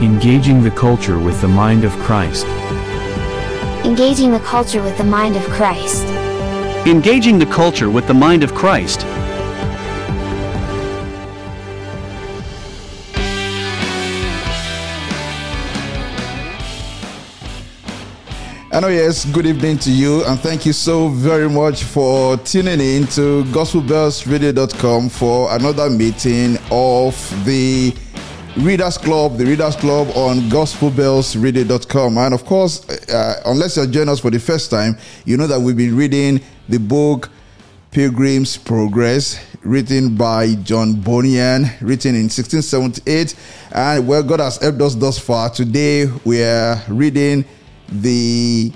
Engaging the culture with the mind of Christ. Engaging the culture with the mind of Christ. Engaging the culture with the mind of Christ. And oh yes, good evening to you, and thank you so very much for tuning in to GospelBellsRadio.com for another meeting of the Readers Club, the Readers Club on GospelBellsRadio.com. And of course, uh, unless you're joining us for the first time, you know that we've been reading the book Pilgrim's Progress, written by John Bunyan, written in 1678. And well, God has helped us thus far. Today, we are reading the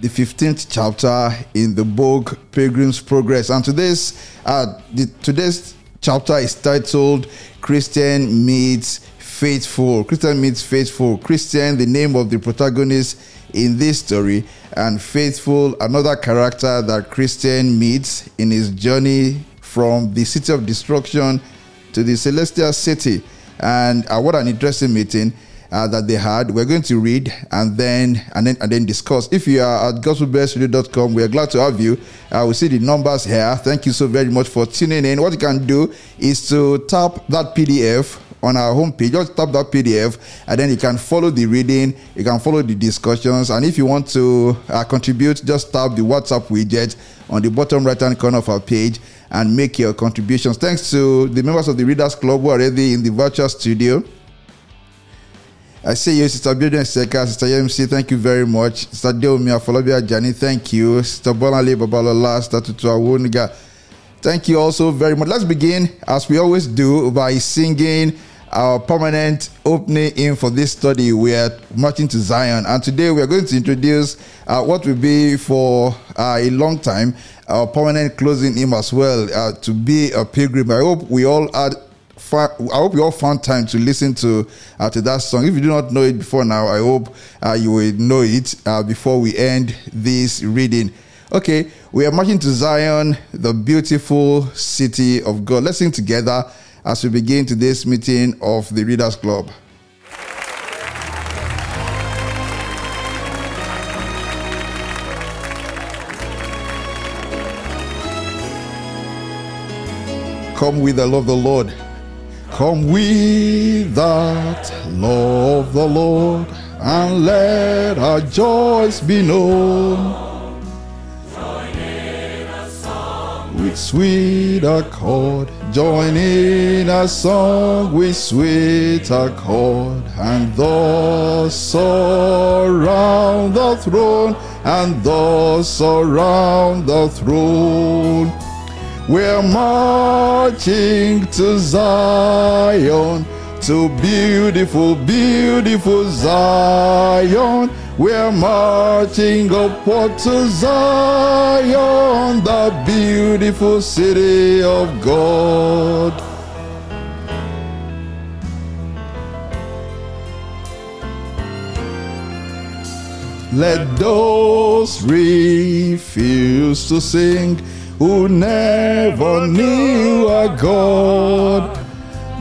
the 15th chapter in the book Pilgrim's Progress. And today's uh, the, today's chapter is titled Christian Meets Faithful. Christian Meets Faithful. Christian, the name of the protagonist in this story, and Faithful, another character that Christian meets in his journey from the city of destruction to the celestial city. And uh, what an interesting meeting uh, that they had. We're going to read and then and then and then discuss. If you are at gospelbellsradio.com, we are glad to have you. Uh, we see the numbers here. Thank you so very much for tuning in. What you can do is to tap that PDF on our homepage. Just tap that PDF and then you can follow the reading, you can follow the discussions. And if you want to uh, contribute, just tap the WhatsApp widget on the bottom right hand corner of our page and make your contributions. Thanks to the members of the Readers Club who are already in the virtual studio. I say you, Sister Bidden Seka, Sister MC, thank you very much. Sister Deomia Folobia Jani, thank you. Sister Bonale Babalola, Sister Tutu Awoniga, thank you also very much. Let's begin, as we always do, by singing our permanent opening in for this study. We are marching to Zion, and today we are going to introduce uh, what will be for uh, a long time our permanent closing hymn as well uh, to be a pilgrim. I hope we all had I hope you all found time to listen to uh, to that song. If you do not know it before now, I hope uh, you will know it uh, before we end this reading. Okay, we are marching to Zion, the beautiful city of God. Let's sing together as we begin today's meeting of the Readers Club. Come with the love of the Lord. Come we that love the Lord, and let our joys be known. Join in a song with sweet accord, join in a song with sweet accord, and thus surround the throne, and thus surround the throne. We're marching to Zion, to beautiful, beautiful Zion. We're marching upward to Zion, the beautiful city of God. Let those refuse to sing who never knew a God,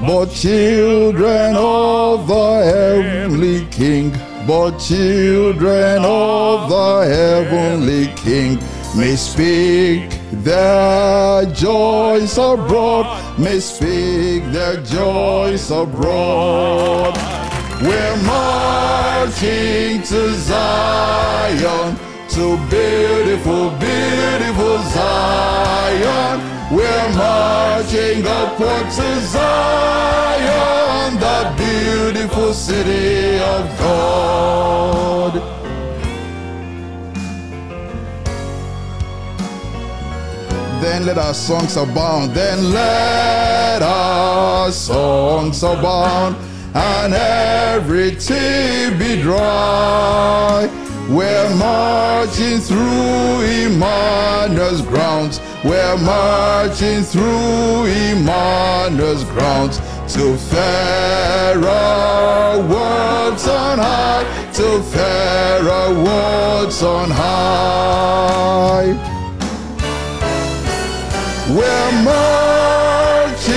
but children of the heavenly King, but children of the heavenly King. May speak their joys abroad, may speak their joys abroad. We're marching to Zion to beautiful, beautiful Zion. We're marching upward to Zion, the beautiful city of God. Then let our songs abound. Then let our songs abound. and every everything be dry. We're marching through Emmanuel's grounds. We're marching through Emmanuel's grounds to fairer worlds on high, to fairer worlds on high. We're marching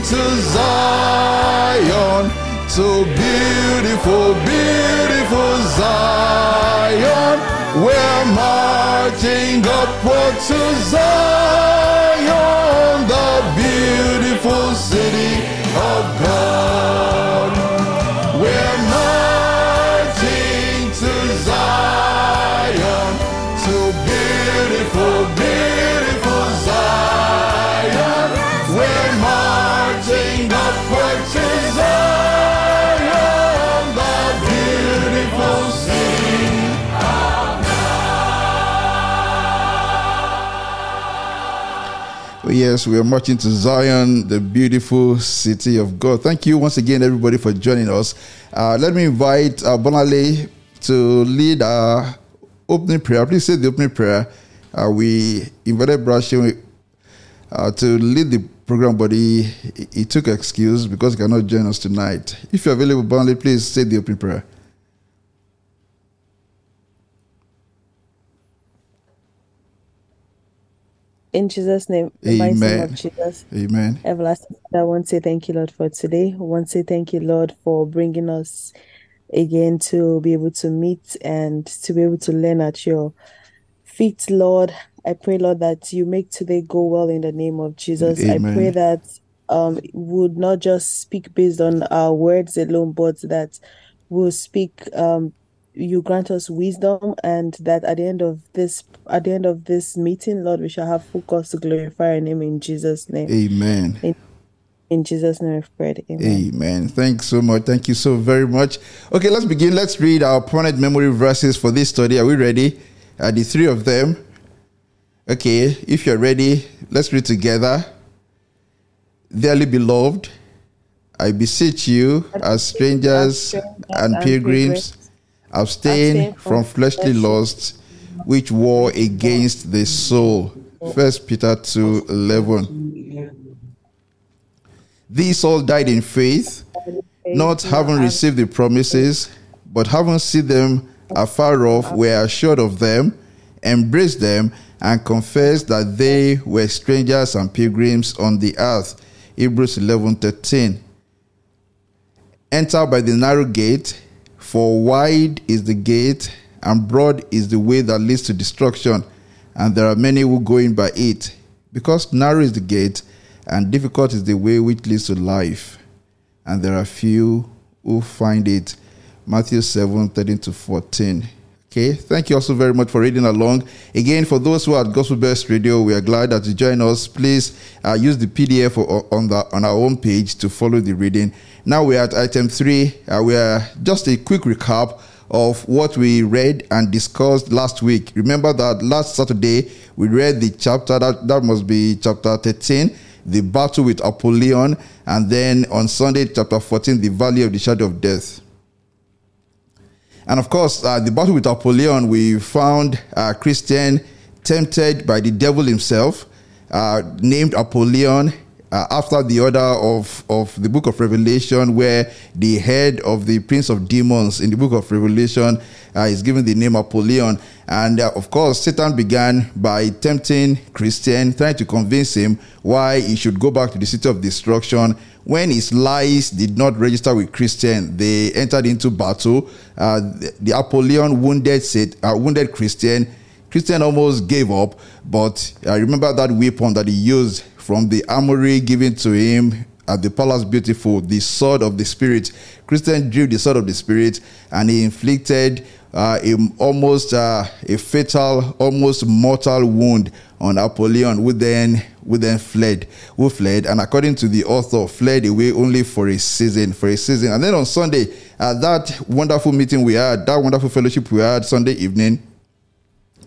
to Zion, to beautiful, beautiful Zion. We're marching upward to Zion, the beautiful city of God. Yes, we are marching to Zion, the beautiful city of God. Thank you once again, everybody, for joining us. Uh, let me invite uh, Bonale to lead our opening prayer. Please say the opening prayer. Uh, we invited Brashin uh, to lead the program, but he, he took excuse because he cannot join us tonight. If you're available, Bonale, please say the opening prayer. In Jesus' name, the name Amen. of Jesus. Amen. Everlasting Father, I want to say thank you, Lord, for today. I want to say thank you, Lord, for bringing us again to be able to meet and to be able to learn at your feet, Lord. I pray, Lord, that you make today go well in the name of Jesus. I pray that um we would not just speak based on our words alone, but that we'll speak um you grant us wisdom and that at the end of this at the end of this meeting, Lord, we shall have full cause to glorify your name in Jesus' name. Amen. In Jesus' name we've prayed. Amen. Amen. Thanks so much. Thank you so very much. Okay, let's begin. Let's read our permanent memory verses for this study. Are we ready? are the three of them. Okay, if you're ready, let's read together. Dearly beloved, I beseech you, as strangers and pilgrims, abstain from fleshly lusts which war against the soul. First Peter 2 11. These all died in faith, not having received the promises, but having seen them afar off, were assured of them, embraced them, and confessed that they were strangers and pilgrims on the earth. Hebrews eleven thirteen. Enter by the narrow gate, for wide is the gate, and broad is the way that leads to destruction, and there are many who go in by it. Because narrow is the gate, and difficult is the way which leads to life, and there are few who find it. Matthew 7 13 to 14. Okay, thank you also very much for reading along. Again, for those who are at Gospel Bells Radio, we are glad that you join us. Please uh, use the PDF o- on the on our own page to follow the reading. Now we are at item three. Uh, we are just a quick recap of what we read and discussed last week. Remember that last Saturday we read the chapter that that must be chapter 13, the battle with Apollyon, and then on Sunday chapter 14, the valley of the shadow of death. And of course, uh, the battle with Apollyon, we found a Christian tempted by the devil himself, uh, named Apollyon, uh, after the order of, of the book of Revelation, where the head of the prince of demons in the book of Revelation uh, is given the name Apollyon. And uh, of course, Satan began by tempting Christian, trying to convince him why he should go back to the city of destruction. When his lies did not register with Christian, they entered into battle. Uh, the, the Apollyon wounded, uh, wounded Christian. Christian almost gave up, but I remember that weapon that he used from the armory given to him at the palace beautiful, the sword of the spirit. Christian drew the sword of the spirit and he inflicted uh, a, almost uh, a fatal, almost mortal wound on Apollyon, who then who then fled, who fled, and according to the author, fled away only for a season, for a season. And then on Sunday, at that wonderful meeting we had, that wonderful fellowship we had Sunday evening,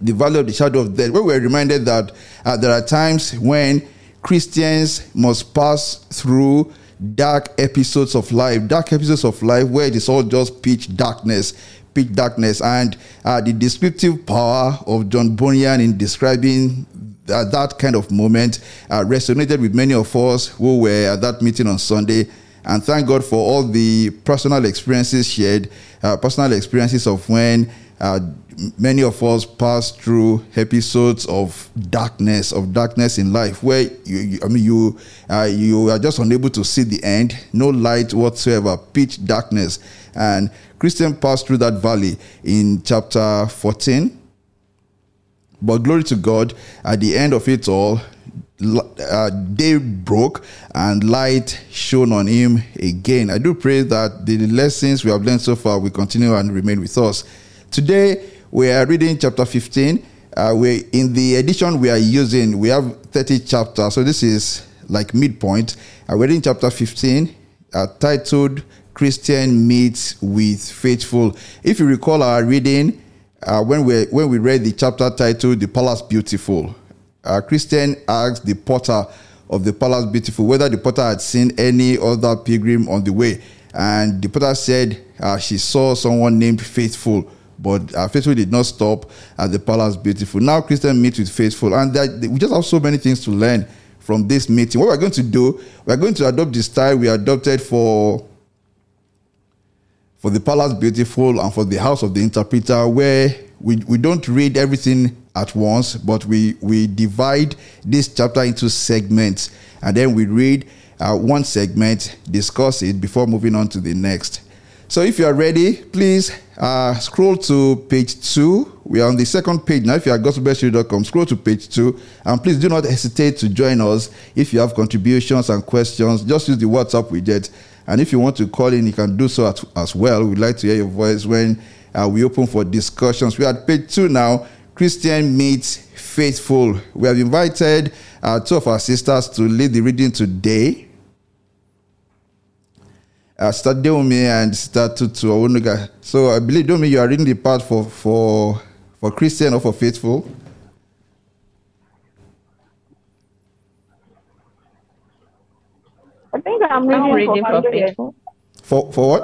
the valley of the shadow of death, where we were reminded that uh, there are times when Christians must pass through dark episodes of life, dark episodes of life where it is all just pitch darkness, pitch darkness, and uh, the descriptive power of John Bunyan in describing that kind of moment uh, resonated with many of us who were at that meeting on Sunday. And thank God for all the personal experiences shared, uh, personal experiences of when uh, many of us pass through episodes of darkness, of darkness in life, where you, you I mean, you uh, you are just unable to see the end, no light whatsoever, pitch darkness. And Christian passed through that valley in chapter 14. But glory to God, at the end of it all, uh, day broke and light shone on him again. I do pray that the lessons we have learned so far will continue and remain with us. Today, we are reading chapter 15. Uh, we in the edition we are using, we have 30 chapters, so this is like midpoint. Uh, we're reading chapter 15, uh, titled "Christian Meets with Faithful." If you recall our reading, uh, when we when we read the chapter titled "The Palace Beautiful," uh, Christian asked the porter of the Palace Beautiful whether the porter had seen any other pilgrim on the way, and the porter said uh, she saw someone named Faithful but uh, faithful did not stop at the palace beautiful. Now Christian meet with faithful, and that, we just have so many things to learn from this meeting. What we're going to do, we're going to adopt the style we adopted for for the palace beautiful and for the house of the interpreter, where we, we don't read everything at once, but we we divide this chapter into segments, and then we read uh, one segment, discuss it before moving on to the next. So if you are ready, please uh, scroll to page two. We are on the second page now. If you are gospelbellsradio.com, scroll to page two. And please do not hesitate to join us if you have contributions and questions. Just use the WhatsApp widget. And if you want to call in, you can do so at, as well. We'd like to hear your voice when uh, we open for discussions. We are at page two now. Christian meets faithful. We have invited uh, two of our sisters to lead the reading today uh, Sister Deomi and Sister Tutu Owonuga. So I believe, Deomi, you are reading the part for, for, for Christian or for faithful? I think I'm reading, reading for, for faithful. For, for what?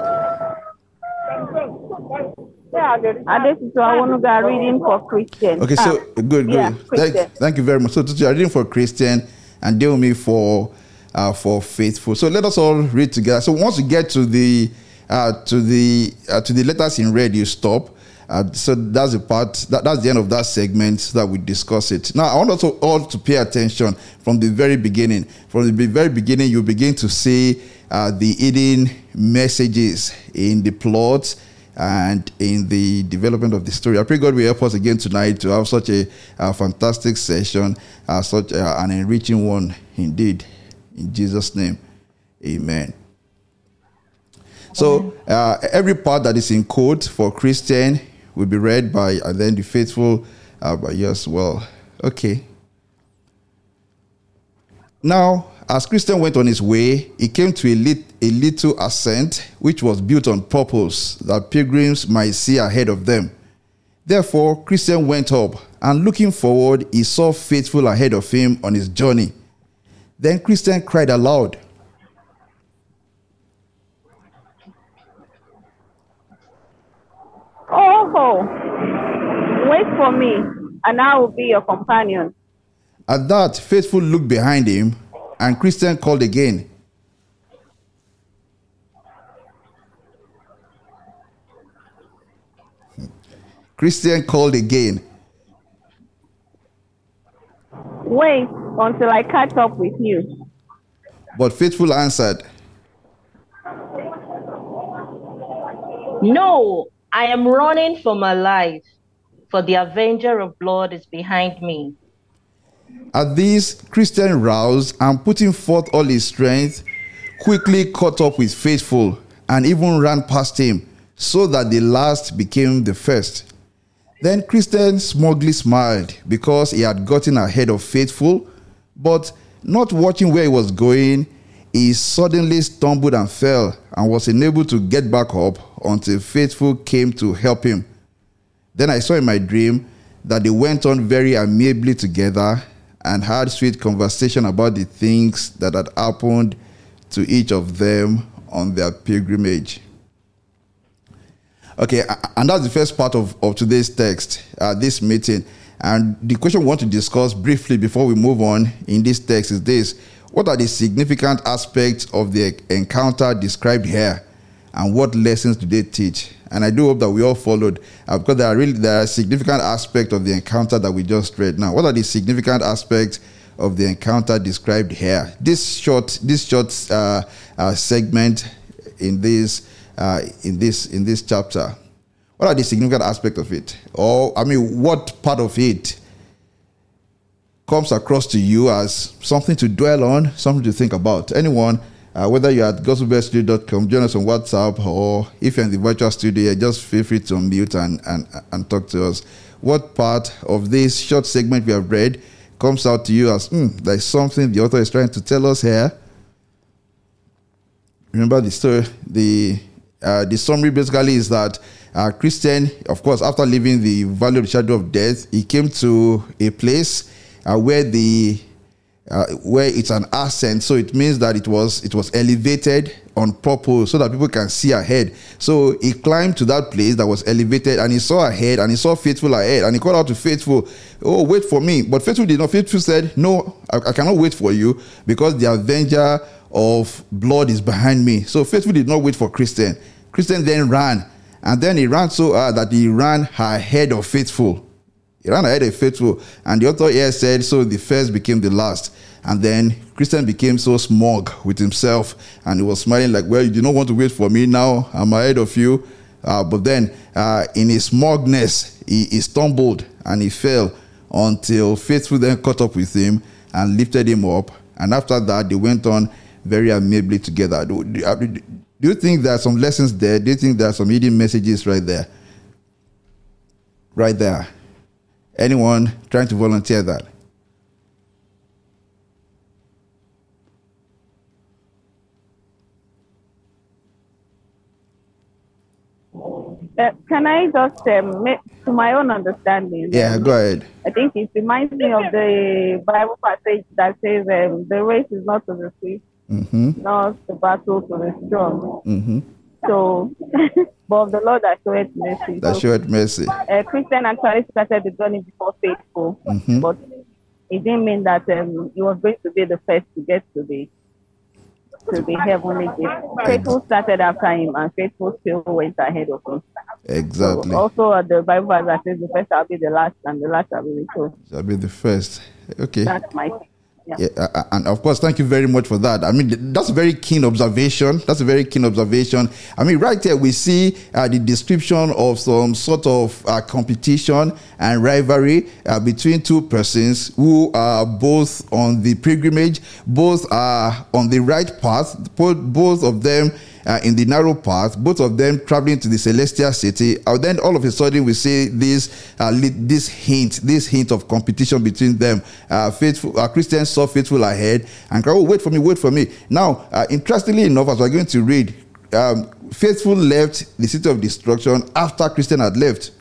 Yeah, Adesutu Owonuga reading for Christian. Okay, so ah, good, good. Yeah, thank, thank you very much. So Tutu, you are reading for Christian and Deomi for uh, for faithful. So let us all read together. So once you get to the uh, to the uh, to the letters in red, you stop. Uh, so that's the part. That, that's the end of that segment that we discuss it. Now I want us all to pay attention from the very beginning. From the very beginning, you begin to see uh, the hidden messages in the plot and in the development of the story. I pray God will help us again tonight to have such a, a fantastic session, uh, such an enriching one indeed. In Jesus' name, amen. So uh, every part that is in code for Christian will be read by and then the faithful uh, by you as well. Okay. Now, as Christian went on his way, he came to a, lit, a little ascent which was built on purpose that pilgrims might see ahead of them. Therefore, Christian went up, and looking forward, he saw faithful ahead of him on his journey. Then Christian cried aloud. Oh, wait for me, and I will be your companion. At that, Faithful looked behind him, and Christian called again. Christian called again. Wait until I catch up with you. But Faithful answered, No, I am running for my life, for the avenger of blood is behind me. At this, Christian roused and putting forth all his strength, quickly caught up with Faithful and even ran past him, so that the last became the first. Then Christian smugly smiled because he had gotten ahead of Faithful, but not watching where he was going, he suddenly stumbled and fell and was unable to get back up until Faithful came to help him. Then I saw in my dream that they went on very amiably together and had sweet conversation about the things that had happened to each of them on their pilgrimage. Okay, and that's the first part of, of today's text, uh, this meeting. And the question we want to discuss briefly before we move on in this text is this What are the significant aspects of the encounter described here? And what lessons do they teach? And I do hope that we all followed uh, because there are really there are significant aspects of the encounter that we just read. Now, what are the significant aspects of the encounter described here? This short this short uh, uh, segment in this uh, in this in this chapter. What are the significant aspects of it? Or I mean, what part of it comes across to you as something to dwell on, something to think about? Anyone? Uh, whether you're at gospelbellstudio.com, join us on WhatsApp, or if you're in the virtual studio, just feel free to unmute and, and, and talk to us. What part of this short segment we have read comes out to you as, hmm, there's something the author is trying to tell us here? Remember the story, the, uh, the summary basically is that uh, Christian, of course, after leaving the valley of the shadow of death, he came to a place uh, where the uh, where it's an ascent, so it means that it was it was elevated on purpose so that people can see ahead. So he climbed to that place that was elevated and he saw ahead and he saw faithful ahead and he called out to faithful, "Oh, wait for me!" But faithful did not. Faithful said, "No, I, I cannot wait for you because the avenger of blood is behind me." So faithful did not wait for Christian. Christian then ran and then he ran so hard that he ran ahead of faithful. He ran ahead of faithful. And the author here said, so the first became the last. And then Christian became so smug with himself and he was smiling like, well, you do not want to wait for me now. I'm ahead of you. Uh, but then uh, in his smugness, he, he stumbled and he fell until faithful then caught up with him and lifted him up. And after that, they went on very amiably together. Do, you think there are some lessons there? Do you think there are some hidden messages right there? Right there. Anyone trying to volunteer that? Uh, can I just, um, make, to my own understanding? Yeah, go ahead. I think it reminds me of the Bible passage that says um, the race is not to the swift, Mm-hmm. not the battle to the strong. Mm-hmm. So, but the Lord that showeth mercy. That So, showed mercy. uh, Christian actually started the journey before faithful, Mhm. but it didn't mean that um, he was going to be the first to get to the to the heavenly gift. Faithful started after him, and faithful still went ahead of him. Exactly. So also, uh, the Bible verse says, "The first shall be the last, and the last shall be the first." Shall be the first. Okay. That's my yeah. Uh, uh, and of course, thank you very much for that. I mean, that's a very keen observation. That's a very keen observation. I mean, right here we see uh, the description of some sort of uh, competition and rivalry uh, between two persons who are both on the pilgrimage, both are on the right path, both of them uh, in the narrow path, both of them traveling to the celestial city. And then all of a sudden we see this uh, this hint, this hint of competition between them. Uh, faithful uh, Christians saw faithful ahead and cried, "Oh, wait for me, wait for me." Now, uh, interestingly enough, as we're going to read, um, faithful left the city of destruction after Christian had left.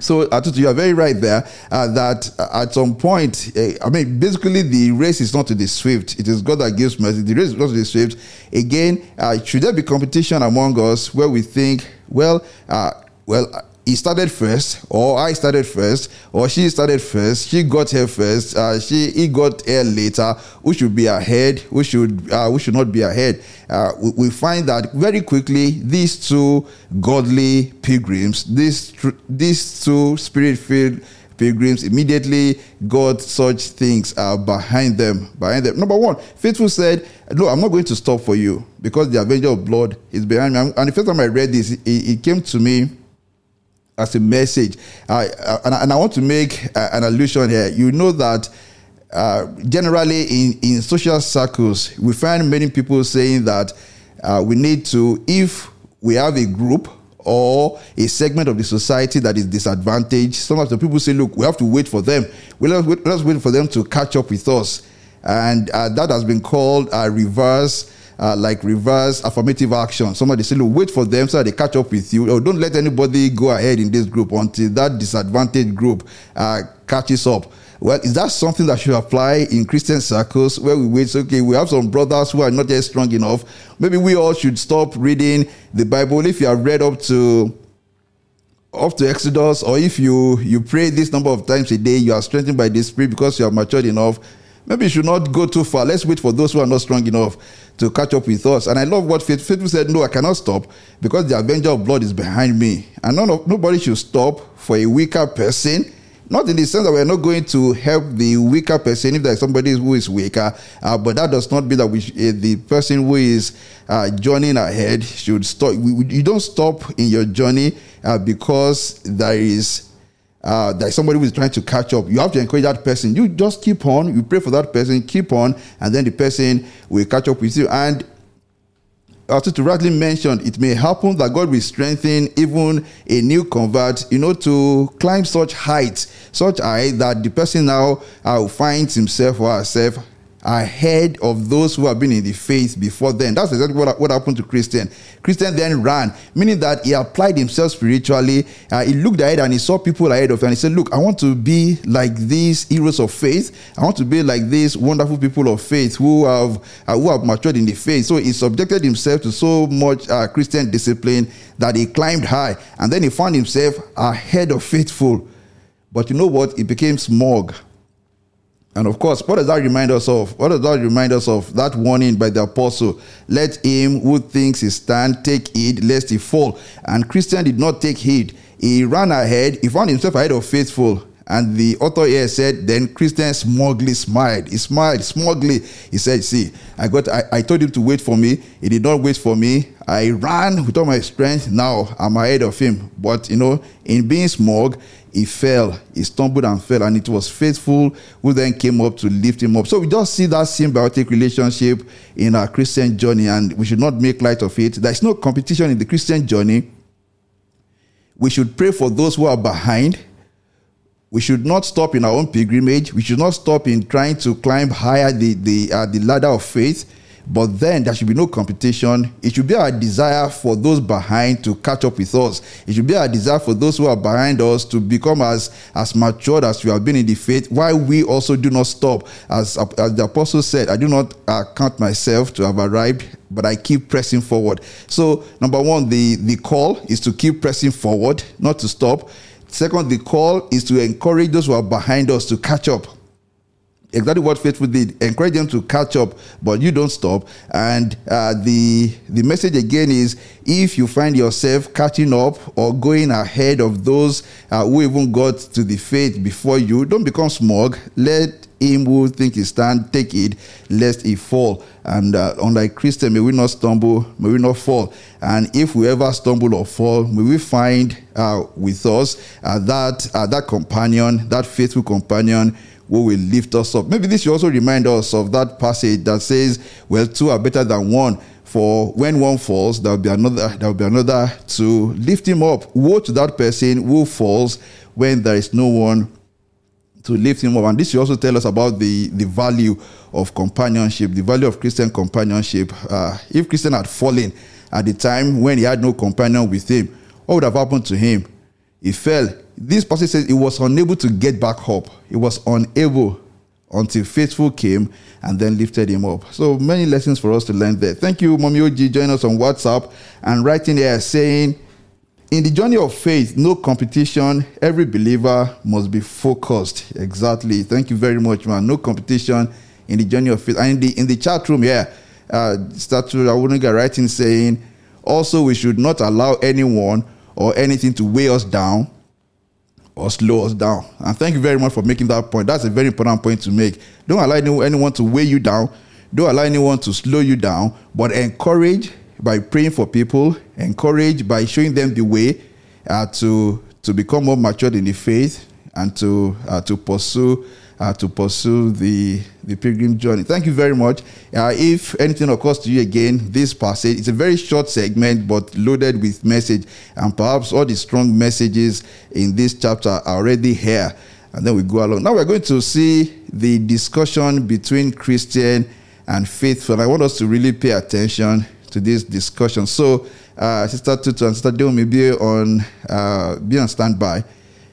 So, Atutu, you are very right there uh, that uh, at some point, uh, I mean, basically, the race is not to the swift. It is God that gives mercy. The race is not to the swift. Again, uh, should there be competition among us where we think, well, uh, well, he started first, or I started first, or she started first. She got here first. Uh, she he got here later. Who should be ahead? We should uh, who should not be ahead? Uh, we, we find that very quickly these two godly pilgrims, these these two spirit-filled pilgrims, immediately got such things uh, behind them. Behind them. Number one, faithful said, "No, I'm not going to stop for you because the avenger of blood is behind me." And the first time I read this, it, it came to me as a message. I- and, I- and I want to make uh, an allusion here. You know that uh, generally in, in social circles, we find many people saying that uh, we need to, if we have a group or a segment of the society that is disadvantaged, sometimes the people say, look, we have to wait for them. Well, let's wait, let's wait for them to catch up with us. And uh, that has been called a reverse uh, like reverse affirmative action. Somebody say, look, wait for them so they catch up with you. Or don't let anybody go ahead in this group until that disadvantaged group uh, catches up. Well, is that something that should apply in Christian circles where we wait? Okay, we have some brothers who are not yet strong enough. Maybe we all should stop reading the Bible. If you have read up to up to Exodus, or if you you pray this number of times a day, you are strengthened by the Spirit because you are matured enough. Maybe you should not go too far. Let's wait for those who are not strong enough to catch up with us. And I love what Faith, said, No, I cannot stop because the avenger of blood is behind me. And none of, nobody should stop for a weaker person. Not in the sense that we're not going to help the weaker person if there's somebody who is weaker, uh, but that does not mean that we uh, the person who is uh, ahead should stop. We, we, you don't stop in your journey uh, because there is uh, there's somebody is trying to catch up. You have to encourage that person. You just keep on. You pray for that person. Keep on, and then the person will catch up with you. And as to rightly mentioned, it may happen that God will strengthen even a new convert, you know, to climb such heights, such height that the person now uh, finds himself or herself ahead of those who have been in the faith before then. That's exactly what, what happened to Christian. Christian then ran, meaning that he applied himself spiritually. Uh, he looked ahead and he saw people ahead of him and he said, Look, I want to be like these heroes of faith. I want to be like these wonderful people of faith who have uh, who have matured in the faith. So he subjected himself to so much uh, Christian discipline that he climbed high and then he found himself ahead of faithful. But you know what? It became smog and of course, what does that remind us of? What does that remind us of? That warning by the apostle let him who thinks he stand take heed lest he fall. And Christian did not take heed. He ran ahead, he found himself ahead of faithful. And the author here said, then Christian smugly smiled. He smiled smugly. He said, See, I got I, I told him to wait for me. He did not wait for me. I ran with all my strength. Now I'm ahead of him. But you know, in being smug, he fell, he stumbled and fell, and it was faithful who then came up to lift him up. So we just see that symbiotic relationship in our Christian journey, and we should not make light of it. There's no competition in the Christian journey. We should pray for those who are behind. We should not stop in our own pilgrimage. We should not stop in trying to climb higher the, the, uh, the ladder of faith. But then there should be no competition. It should be our desire for those behind to catch up with us. It should be our desire for those who are behind us to become as, as matured as we have been in the faith, Why we also do not stop. As, as the apostle said, I do not count myself to have arrived, but I keep pressing forward. So, number one, the, the call is to keep pressing forward, not to stop. Second, the call is to encourage those who are behind us to catch up exactly what faithful did encourage them to catch up but you don't stop. And uh, the the message again is if you find yourself catching up or going ahead of those uh, who even got to the faith before you don't become smug. Let him who think he stand take it lest he fall. And uh, unlike christian may we not stumble may we not fall. And if we ever stumble or fall may we find uh, with us uh, that uh, that companion that faithful companion who will lift us up. Maybe this should also remind us of that passage that says, Well, two are better than one. For when one falls, there will be another, there will be another to lift him up. Woe to that person who falls when there is no one to lift him up. And this should also tell us about the, the value of companionship, the value of Christian companionship. Uh, if Christian had fallen at the time when he had no companion with him, what would have happened to him? He fell this passage says he was unable to get back up. He was unable until faithful came and then lifted him up. So many lessons for us to learn there. Thank you, Mommy OG, join us on WhatsApp and writing there saying, in the journey of faith, no competition. Every believer must be focused. Exactly. Thank you very much, man. No competition in the journey of faith. And in the in the chat room, yeah, uh, statue I wouldn't get writing saying, also we should not allow anyone or anything to weigh us down or slow us down. And thank you very much for making that point. That's a very important point to make. Don't allow anyone to weigh you down. Don't allow anyone to slow you down, but encourage by praying for people, encourage by showing them the way uh, to to become more matured in the faith and to uh, to pursue uh, to pursue the, the pilgrim journey. Thank you very much. Uh, if anything occurs to you again, this passage, it's a very short segment but loaded with message, and perhaps all the strong messages in this chapter are already here. And then we go along. Now we're going to see the discussion between Christian and faithful. I want us to really pay attention to this discussion. So, uh, Sister Tutu and Sister Deo may be on, uh, be on standby.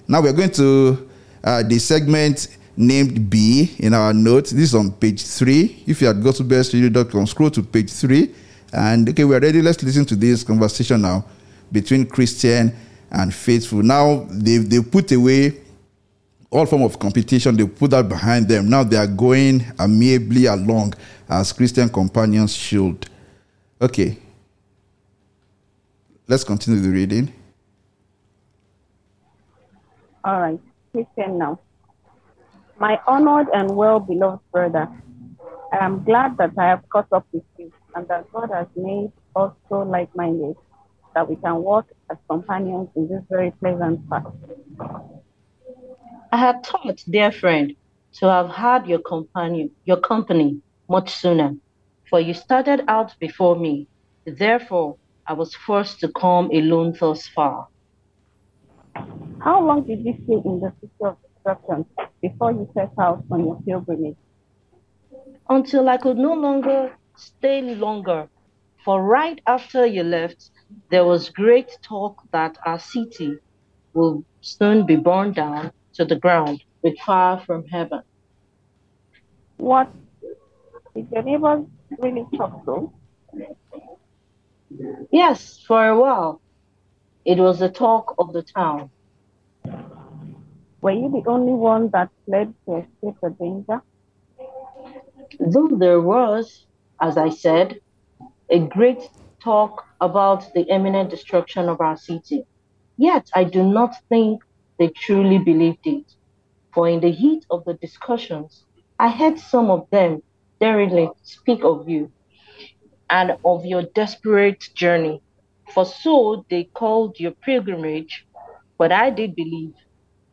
Now we're going to uh, the segment named B in our notes. This is on page three. If you're at gospelbellsradio.com, scroll to page three. And okay, we're ready. Let's listen to this conversation now between Christian and faithful. Now they've they put away all form of competition. They put that behind them. Now they are going amiably along as Christian companions should. Okay. Let's continue the reading. All right, Christian now. My honored and well beloved brother, I am glad that I have caught up with you and that God has made us so like minded that we can walk as companions in this very pleasant path. I had thought, dear friend, to have had your companion, your company much sooner, for you started out before me. Therefore, I was forced to come alone thus far. How long did you stay in the city of destruction before you set out on your pilgrimage? Until I could no longer stay longer. For right after you left, there was great talk that our city will soon be burned down to the ground with fire from heaven. What did your neighbors really talk so? Yes, for a while. It was the talk of the town. Were you the only one that fled to escape the danger? Though there was, as I said, a great talk about the imminent destruction of our city, yet I do not think they truly believed it. For in the heat of the discussions, I heard some of them daringly speak of you and of your desperate journey. For so they called your pilgrimage, but I did believe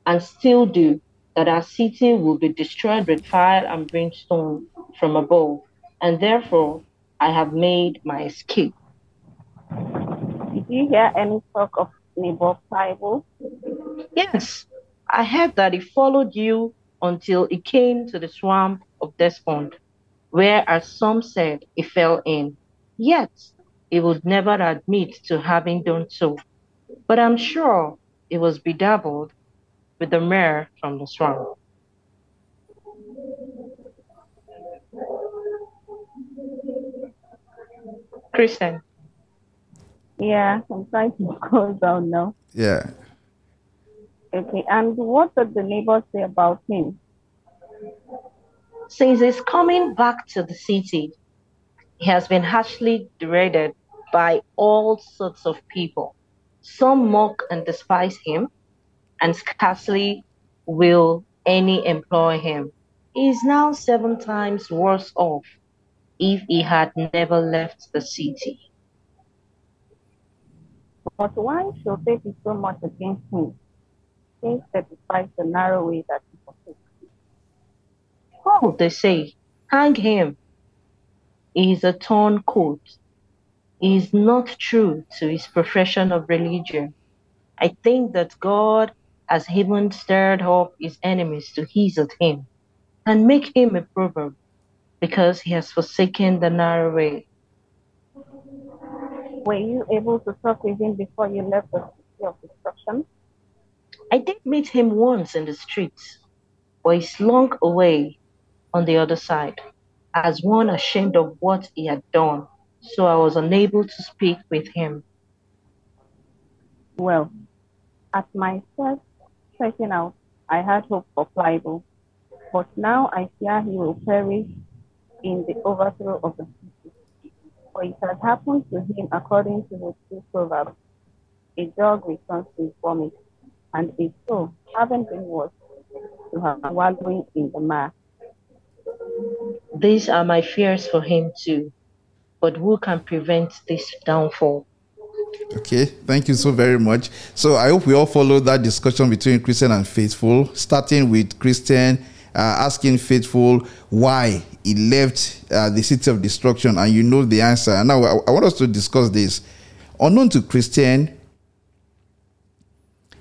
and still do that our city will be destroyed with fire and brimstone from above, and therefore I have made my escape. Did you hear any talk of neighbor Pliable? Yes, I heard that he followed you until he came to the swamp of Despond, where, as some said, he fell in. Yet he would never admit to having done so. But I'm sure he was bedabbled with the myrrh from the swamp. Christian. Yeah, I'm trying to go down now. Yeah. Okay, and what did the neighbors say about him? Since he's coming back to the city, he has been harshly derided by all sorts of people. Some mock and despise him, and scarcely will any employ him. He is now seven times worse off if he had never left the city. But why should they be so much against him? Since they despise the narrow way that he forsakes. Oh, they say, hang him. He is a torn coat. He is not true to his profession of religion. I think that God has even stirred up his enemies to hiss at him and make him a proverb because he has forsaken the narrow way. Were you able to talk with him before you left the city of destruction? I did meet him once in the streets, but he slunk away on the other side as one ashamed of what he had done, so I was unable to speak with him. Well, at my first setting out, I had hope for Pliable, but now I fear he will perish in the overthrow of the city. For it has happened to him according to the true proverb a dog returns to his vomit, and a soul, having been washed, to have wallowing in the mire. These are my fears for him too, but who can prevent this downfall? Okay, thank you so very much. So I hope we all follow that discussion between Christian and faithful, starting with Christian uh, asking faithful why he left uh, the city of destruction, and you know the answer. And now I, I want us to discuss this. Unknown to Christian,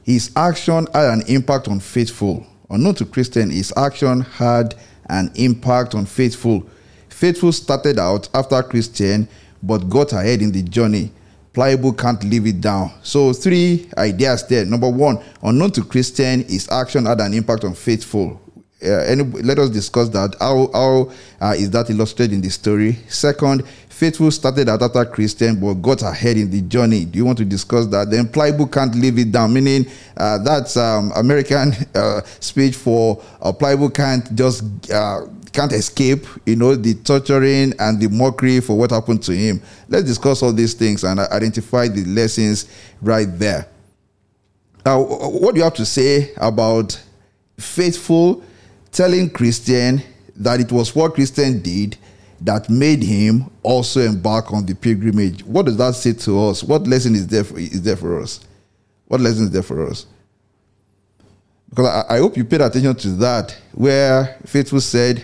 his action had an impact on faithful. Unknown to Christian, his action had an impact on faithful. Faithful started out after Christian, but got ahead in the journey. Pliable can't leave it down. So, three ideas there. Number one, unknown to Christian, his action had an impact on faithful. Uh, any, let us discuss that. How, how uh, is that illustrated in the story? Second, Faithful started out after Christian but got ahead in the journey. Do you want to discuss that? Then pliable can't leave it down, meaning uh, that's um, American uh, speech for uh, pliable can't just uh, can't escape, you know, the torturing and the mockery for what happened to him. Let's discuss all these things and identify the lessons right there. Now, what do you have to say about faithful telling Christian that it was what Christian did that made him also embark on the pilgrimage. What does that say to us? What lesson is there for, is there for us? What lesson is there for us? Because I, I hope you paid attention to that, where Faithful said,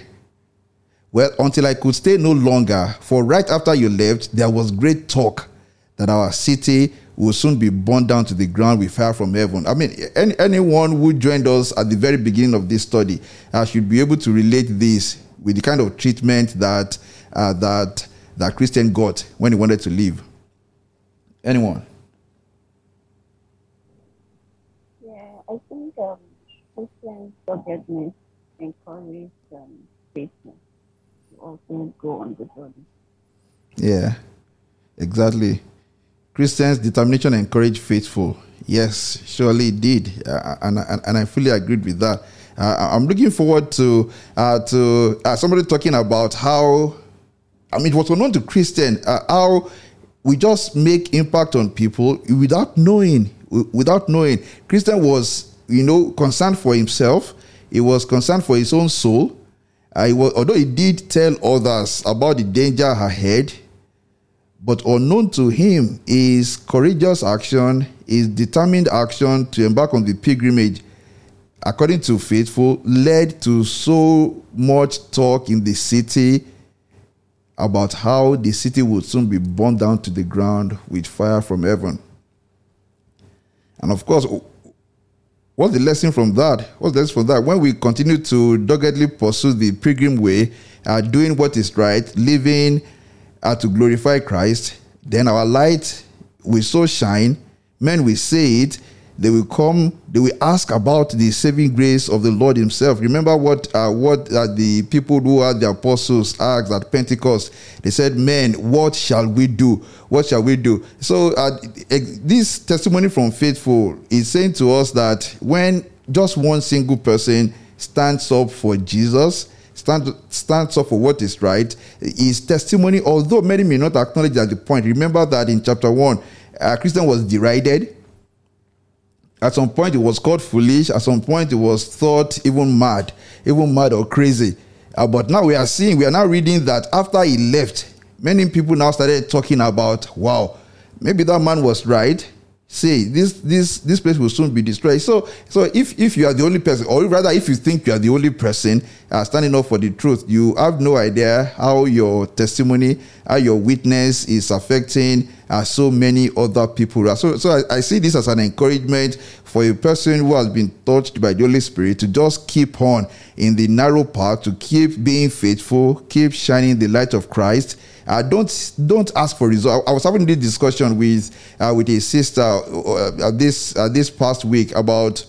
Well, until I could stay no longer, for right after you left, there was great talk that our city will soon be burned down to the ground with fire from heaven. I mean, any, anyone who joined us at the very beginning of this study uh, should be able to relate this with the kind of treatment that uh, that that Christian got when he wanted to leave. Anyone? Yeah, I think um, Christians forgiveness um, faithfulness also go on the journey. Yeah, exactly. Christians' determination encourage faithful. Yes, surely it did, uh, and, and, and I fully agreed with that. Uh, I'm looking forward to uh, to uh, somebody talking about how I mean it was known to Christian uh, how we just make impact on people without knowing without knowing. Christian was you know concerned for himself. He was concerned for his own soul. He was, although he did tell others about the danger ahead, but unknown to him is courageous action, is determined action to embark on the pilgrimage according to faithful, led to so much talk in the city about how the city would soon be burned down to the ground with fire from heaven. And of course, what's the lesson from that? What's the lesson from that? When we continue to doggedly pursue the pilgrim way, uh, doing what is right, living uh, to glorify Christ, then our light will so shine, men will see it, they will come they will ask about the saving grace of the lord himself. Remember what uh, what uh, the people who are the apostles asked at pentecost? They said men what shall we do? What shall we do? So uh, this testimony from faithful is saying to us that when just one single person stands up for jesus stand, stands up for what is right his testimony although many may not acknowledge at the point remember that in chapter 1 a christian was derided at some point, it was called foolish. At some point, it was thought even mad, even mad or crazy. Uh, but now we are seeing, we are now reading that after he left, many people now started talking about, wow, maybe that man was right say this this this place will soon be destroyed. So so if if you are the only person or rather if you think you are the only person uh, standing up for the truth you have no idea how your testimony how your witness is affecting uh, so many other people. So so I, I see this as an encouragement for a person who has been touched by the holy spirit to just keep on in the narrow path to keep being faithful keep shining the light of christ uh, don't don't ask for results. I was having this discussion with uh, with a sister uh, this this past week about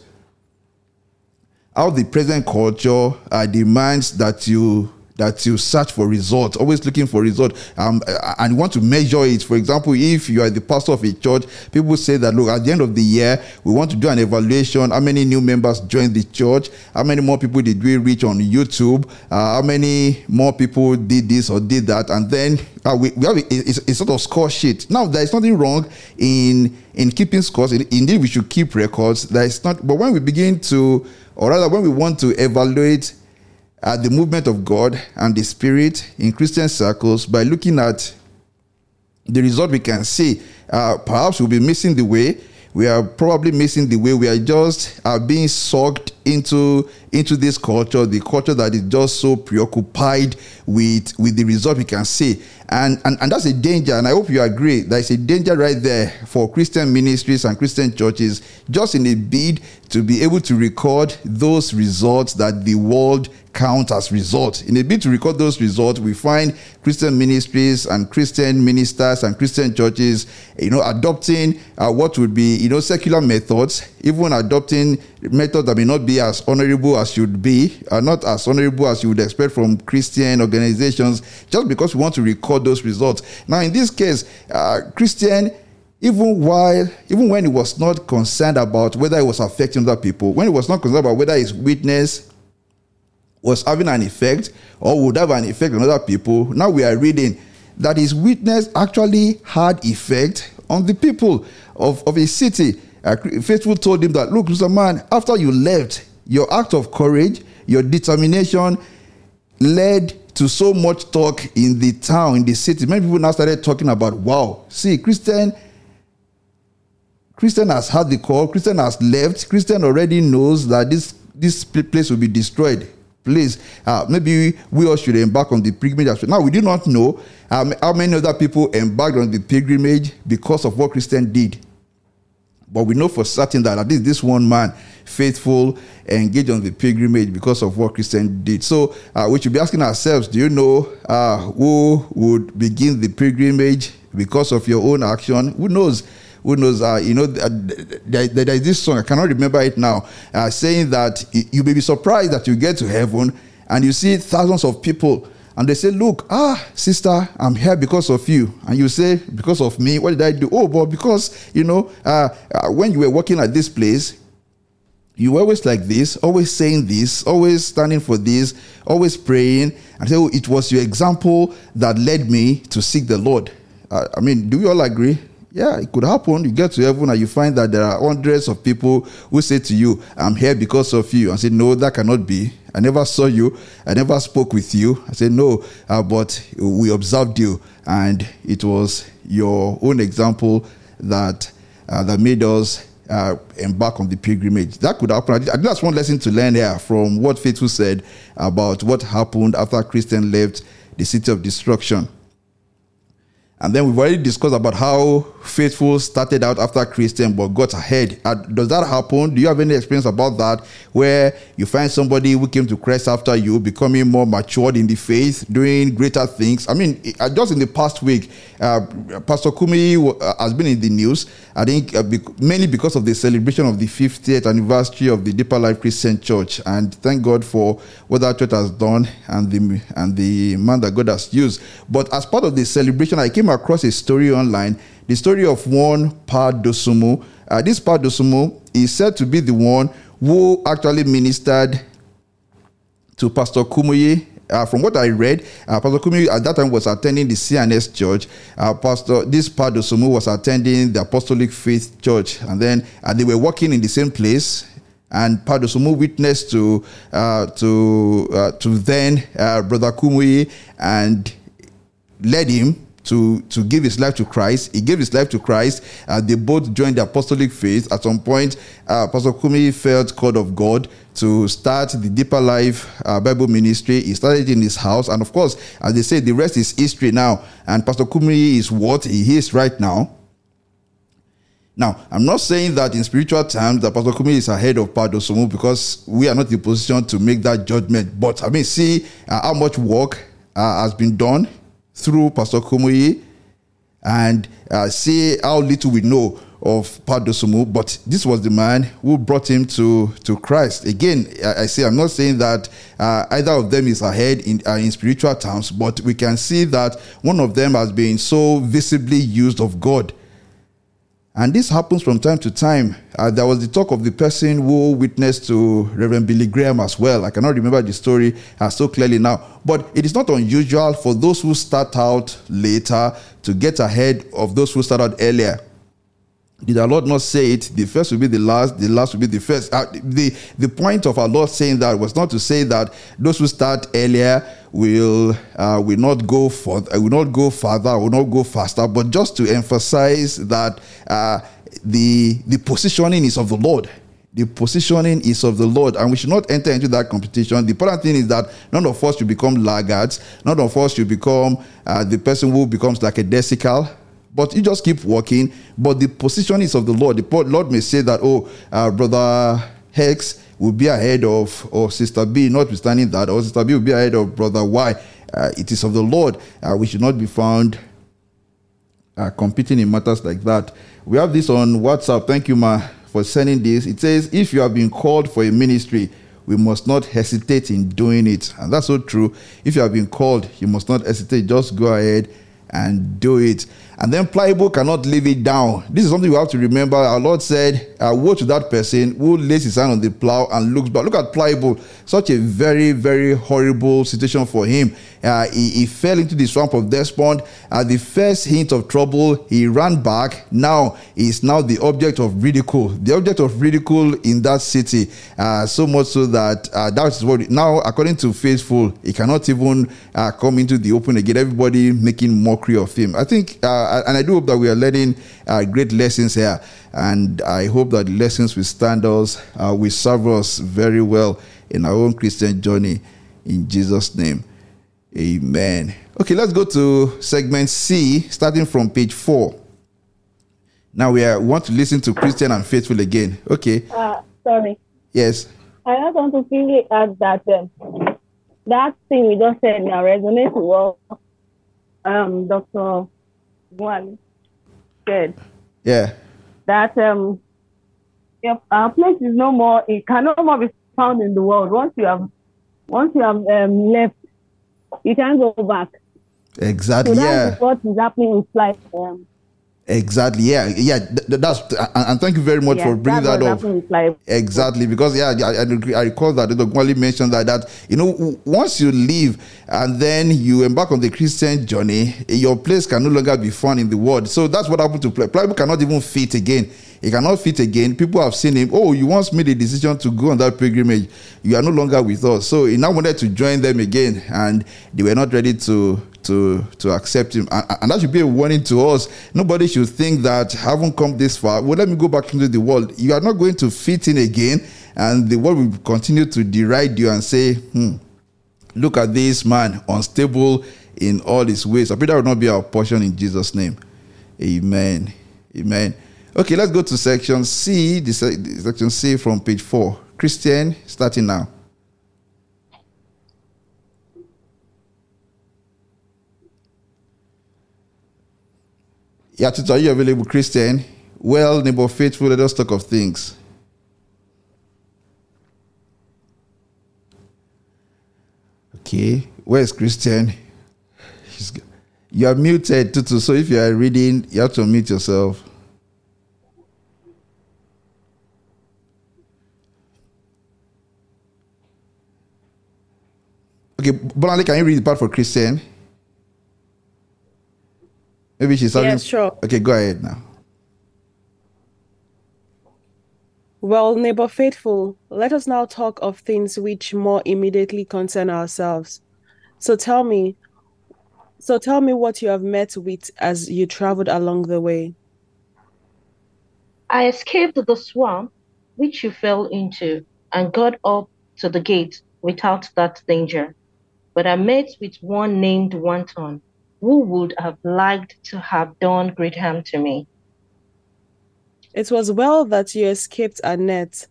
how the present culture uh, demands that you that you search for results, always looking for results, um, and want to measure it. For example, if you are the pastor of a church, people say that look at the end of the year we want to do an evaluation. How many new members joined the church? How many more people did we reach on YouTube? Uh, how many more people did this or did that? And then uh, we, we have a, a, a, sort of score sheet. Now there is nothing wrong in in keeping scores. Indeed, we should keep records. There is not, but when we begin to, or rather, when we want to evaluate at the movement of God and the Spirit in Christian circles by looking at the result we can see. Uh, perhaps we'll be missing the way. We are probably missing the way. We are just uh, being sucked into into this culture, the culture that is just so preoccupied with with the result we can see, and and and that's a danger. And I hope you agree. There's a danger right there for Christian ministries and Christian churches, just in a bid to be able to record those results that the world count as results. In a bid to record those results, we find Christian ministries and Christian ministers and Christian churches, you know, adopting uh, what would be, you know, secular methods, even adopting methods that may not be as honorable as should be, uh, not as honorable as you would expect from Christian organizations, just because we want to record those results. Now, in this case, uh, Christian even while even when he was not concerned about whether it was affecting other people when he was not concerned about whether his witness was having an effect or would have an effect on other people now we are reading that his witness actually had effect on the people of, of his city. Faithful told him that look mr. Man after you left your act of courage your determination led to so much talk in the town in the city. Many people now started talking about wow see christian Christian has had the call. Christian has left. Christian already knows that this this place will be destroyed. Please, uh, maybe we all should embark on the pilgrimage. Now we do not know um, how many other people embarked on the pilgrimage because of what Christian did. But we know for certain that at least this one man, faithful, engaged on the pilgrimage because of what Christian did. So uh, we should be asking ourselves: Do you know uh, who would begin the pilgrimage because of your own action? Who knows? Who knows, uh, you know, uh, there, there is this song, I cannot remember it now, uh, saying that you may be surprised that you get to heaven and you see thousands of people and they say, Look, ah, sister, I'm here because of you. And you say, Because of me, what did I do? Oh, but because, you know, uh, uh, when you were working at this place, you were always like this, always saying this, always standing for this, always praying. And so it was your example that led me to seek the Lord. Uh, I mean, do you all agree? Yeah, it could happen. You get to heaven and you find that there are hundreds of people who say to you, I'm here because of you. I say, No, that cannot be. I never saw you. I never spoke with you. I said, No, uh, but we observed you. And it was your own example that, uh, that made us uh, embark on the pilgrimage. That could happen. I think that's one lesson to learn here from what Faithful said about what happened after Christian left the city of destruction. And then we've already discussed about how faithful started out after Christian but got ahead. Uh, does that happen? Do you have any experience about that where you find somebody who came to Christ after you becoming more matured in the faith, doing greater things? I mean, just in the past week, uh, Pastor Kumuyi uh, has been in the news, I think uh, mainly because of the celebration of the 50th anniversary of the Deeper Life Christian Church. And thank God for what that church has done and the, and the man that God has used. But as part of the celebration, I came across a story online the story of one Pa Dosunmu. Uh, this Pa Dosunmu is said to be the one who actually ministered to Pastor Kumuyi. Uh, from what I read, uh, Pastor Kumuyi at that time was attending the C&S church. Uh, Pastor, this Pa Dosunmu was attending the Apostolic Faith Church, and then uh, they were working in the same place and Pa Dosunmu witnessed to uh, to uh, to then uh, brother Kumuyi and led him to, to give his life to Christ. He gave his life to Christ. Uh, they both joined the apostolic faith. At some point, uh, Pastor Kumuyi felt called of God to start the Deeper Life uh, Bible ministry. He started in his house. And of course, as they say, the rest is history now. And Pastor Kumuyi is what he is right now. Now, I'm not saying that in spiritual terms that Pastor Kumuyi is ahead of Pa Dosunmu because we are not in position to make that judgment. But I mean, see uh, how much work uh, has been done through Pastor Kumuyi and uh, see how little we know of Pa Dosunmu, but this was the man who brought him to, to Christ. Again, I, I say I'm not saying that uh, either of them is ahead in, uh, in spiritual terms, but we can see that one of them has been so visibly used of God and this happens from time to time. Uh, there was the talk of the person who witnessed to Reverend Billy Graham as well. I cannot remember the story uh, so clearly now. But it is not unusual for those who start out later to get ahead of those who start out earlier. Did our Lord not say it? The first will be the last, the last will be the first. Uh, the, the point of our Lord saying that was not to say that those who start earlier will uh, will not go for uh, will not go further, will not go faster, but just to emphasize that uh, the the positioning is of the Lord. The positioning is of the Lord, and we should not enter into that competition. The important thing is that none of us should become laggards. None of us should become uh, the person who becomes like a desical but you just keep walking. But the position is of the Lord. The Lord may say that, oh, uh, brother X will be ahead of or Sister B, notwithstanding that, or Sister B will be ahead of Brother Y. Uh, it is of the Lord. Uh, we should not be found uh, competing in matters like that. We have this on WhatsApp. Thank you, Ma, for sending this. It says, if you have been called for a ministry, we must not hesitate in doing it. And that's so true. If you have been called, you must not hesitate. Just go ahead and do it. And then pliable cannot leave it down. This is something we have to remember. Our Lord said, uh, Woe to that person who lays his hand on the plow and looks back. Look at pliable. Such a very, very horrible situation for him. Uh, he, he, fell into the swamp of despond. At the first hint of trouble, he ran back. Now he is now the object of ridicule. The object of ridicule in that city. Uh, so much so that uh, that is what now, according to Faithful, he cannot even uh, come into the open again. Everybody making mockery of him. I think uh, and I do hope that we are learning uh, great lessons here. And I hope that the lessons will stand us, uh, will serve us very well in our own Christian journey. In Jesus' name, amen. Okay, let's go to segment C, starting from page four. Now we, are, want to listen to Christian and Faithful again. Okay. Uh, sorry. Yes. I just want to quickly add that um, that thing we just said now resonates well. Um, Dr one good. Yeah. That um if our place is no more it can no more be found in the world. Once you have once you have um, left, you can't go back. Exactly. So yeah. what is happening in flight. Um, Exactly. Yeah. Yeah. Th- that's and thank you very much yeah, for bringing that up. Exactly because yeah, I, I, recall that the Gwali mentioned that that you know once you leave and then you embark on the Christian journey, your place can no longer be found in the world. So that's what happened to Pliable. Pliable cannot even fit again. He cannot fit again. People have seen him. Oh, you once made a decision to go on that pilgrimage. You are no longer with us. So he now wanted to join them again, and they were not ready to to to accept him. And, and, that should be a warning to us. Nobody should think that having come this far. Well let me go back into the world. You are not going to fit in again and the world will continue to deride you and say hmm, look at this man unstable in all his ways. I pray that will not be our portion in jesus name. Amen. Amen. Okay let's go to section c the section c from page four. Christian starting now Yeah, are you available, Christian? Well, neighbor faithful, let us talk of things. Okay, where's Christian? You are muted, Tutu. So if you are reading, you have to mute yourself. Okay, Bonali, can you read the part for Christian? Maybe she's having. Yes, sure. Okay, go ahead now. Well, neighbor faithful, let us now talk of things which more immediately concern ourselves. So tell me, so tell me what you have met with as you traveled along the way. I escaped the swamp which you fell into and got up to the gate without that danger. But I met with one named Wanton who would have liked to have done great harm to me. It was well that you escaped her net.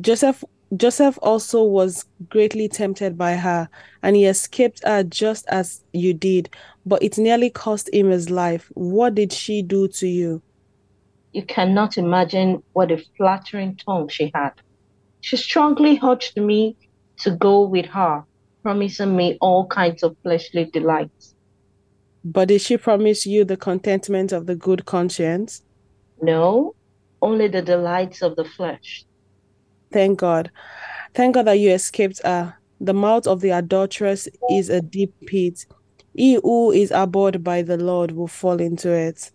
Joseph Joseph also was greatly tempted by her, and he escaped her just as you did, but it nearly cost him his life. What did she do to you? You cannot imagine what a flattering tongue she had. She strongly urged me to go with her, promising me all kinds of fleshly delights. But did she promise you the contentment of the good conscience? No, only the delights of the flesh. Thank God. Thank God that you escaped her. The mouth of the adulteress is a deep pit. He who is abhorred by the Lord will fall into it.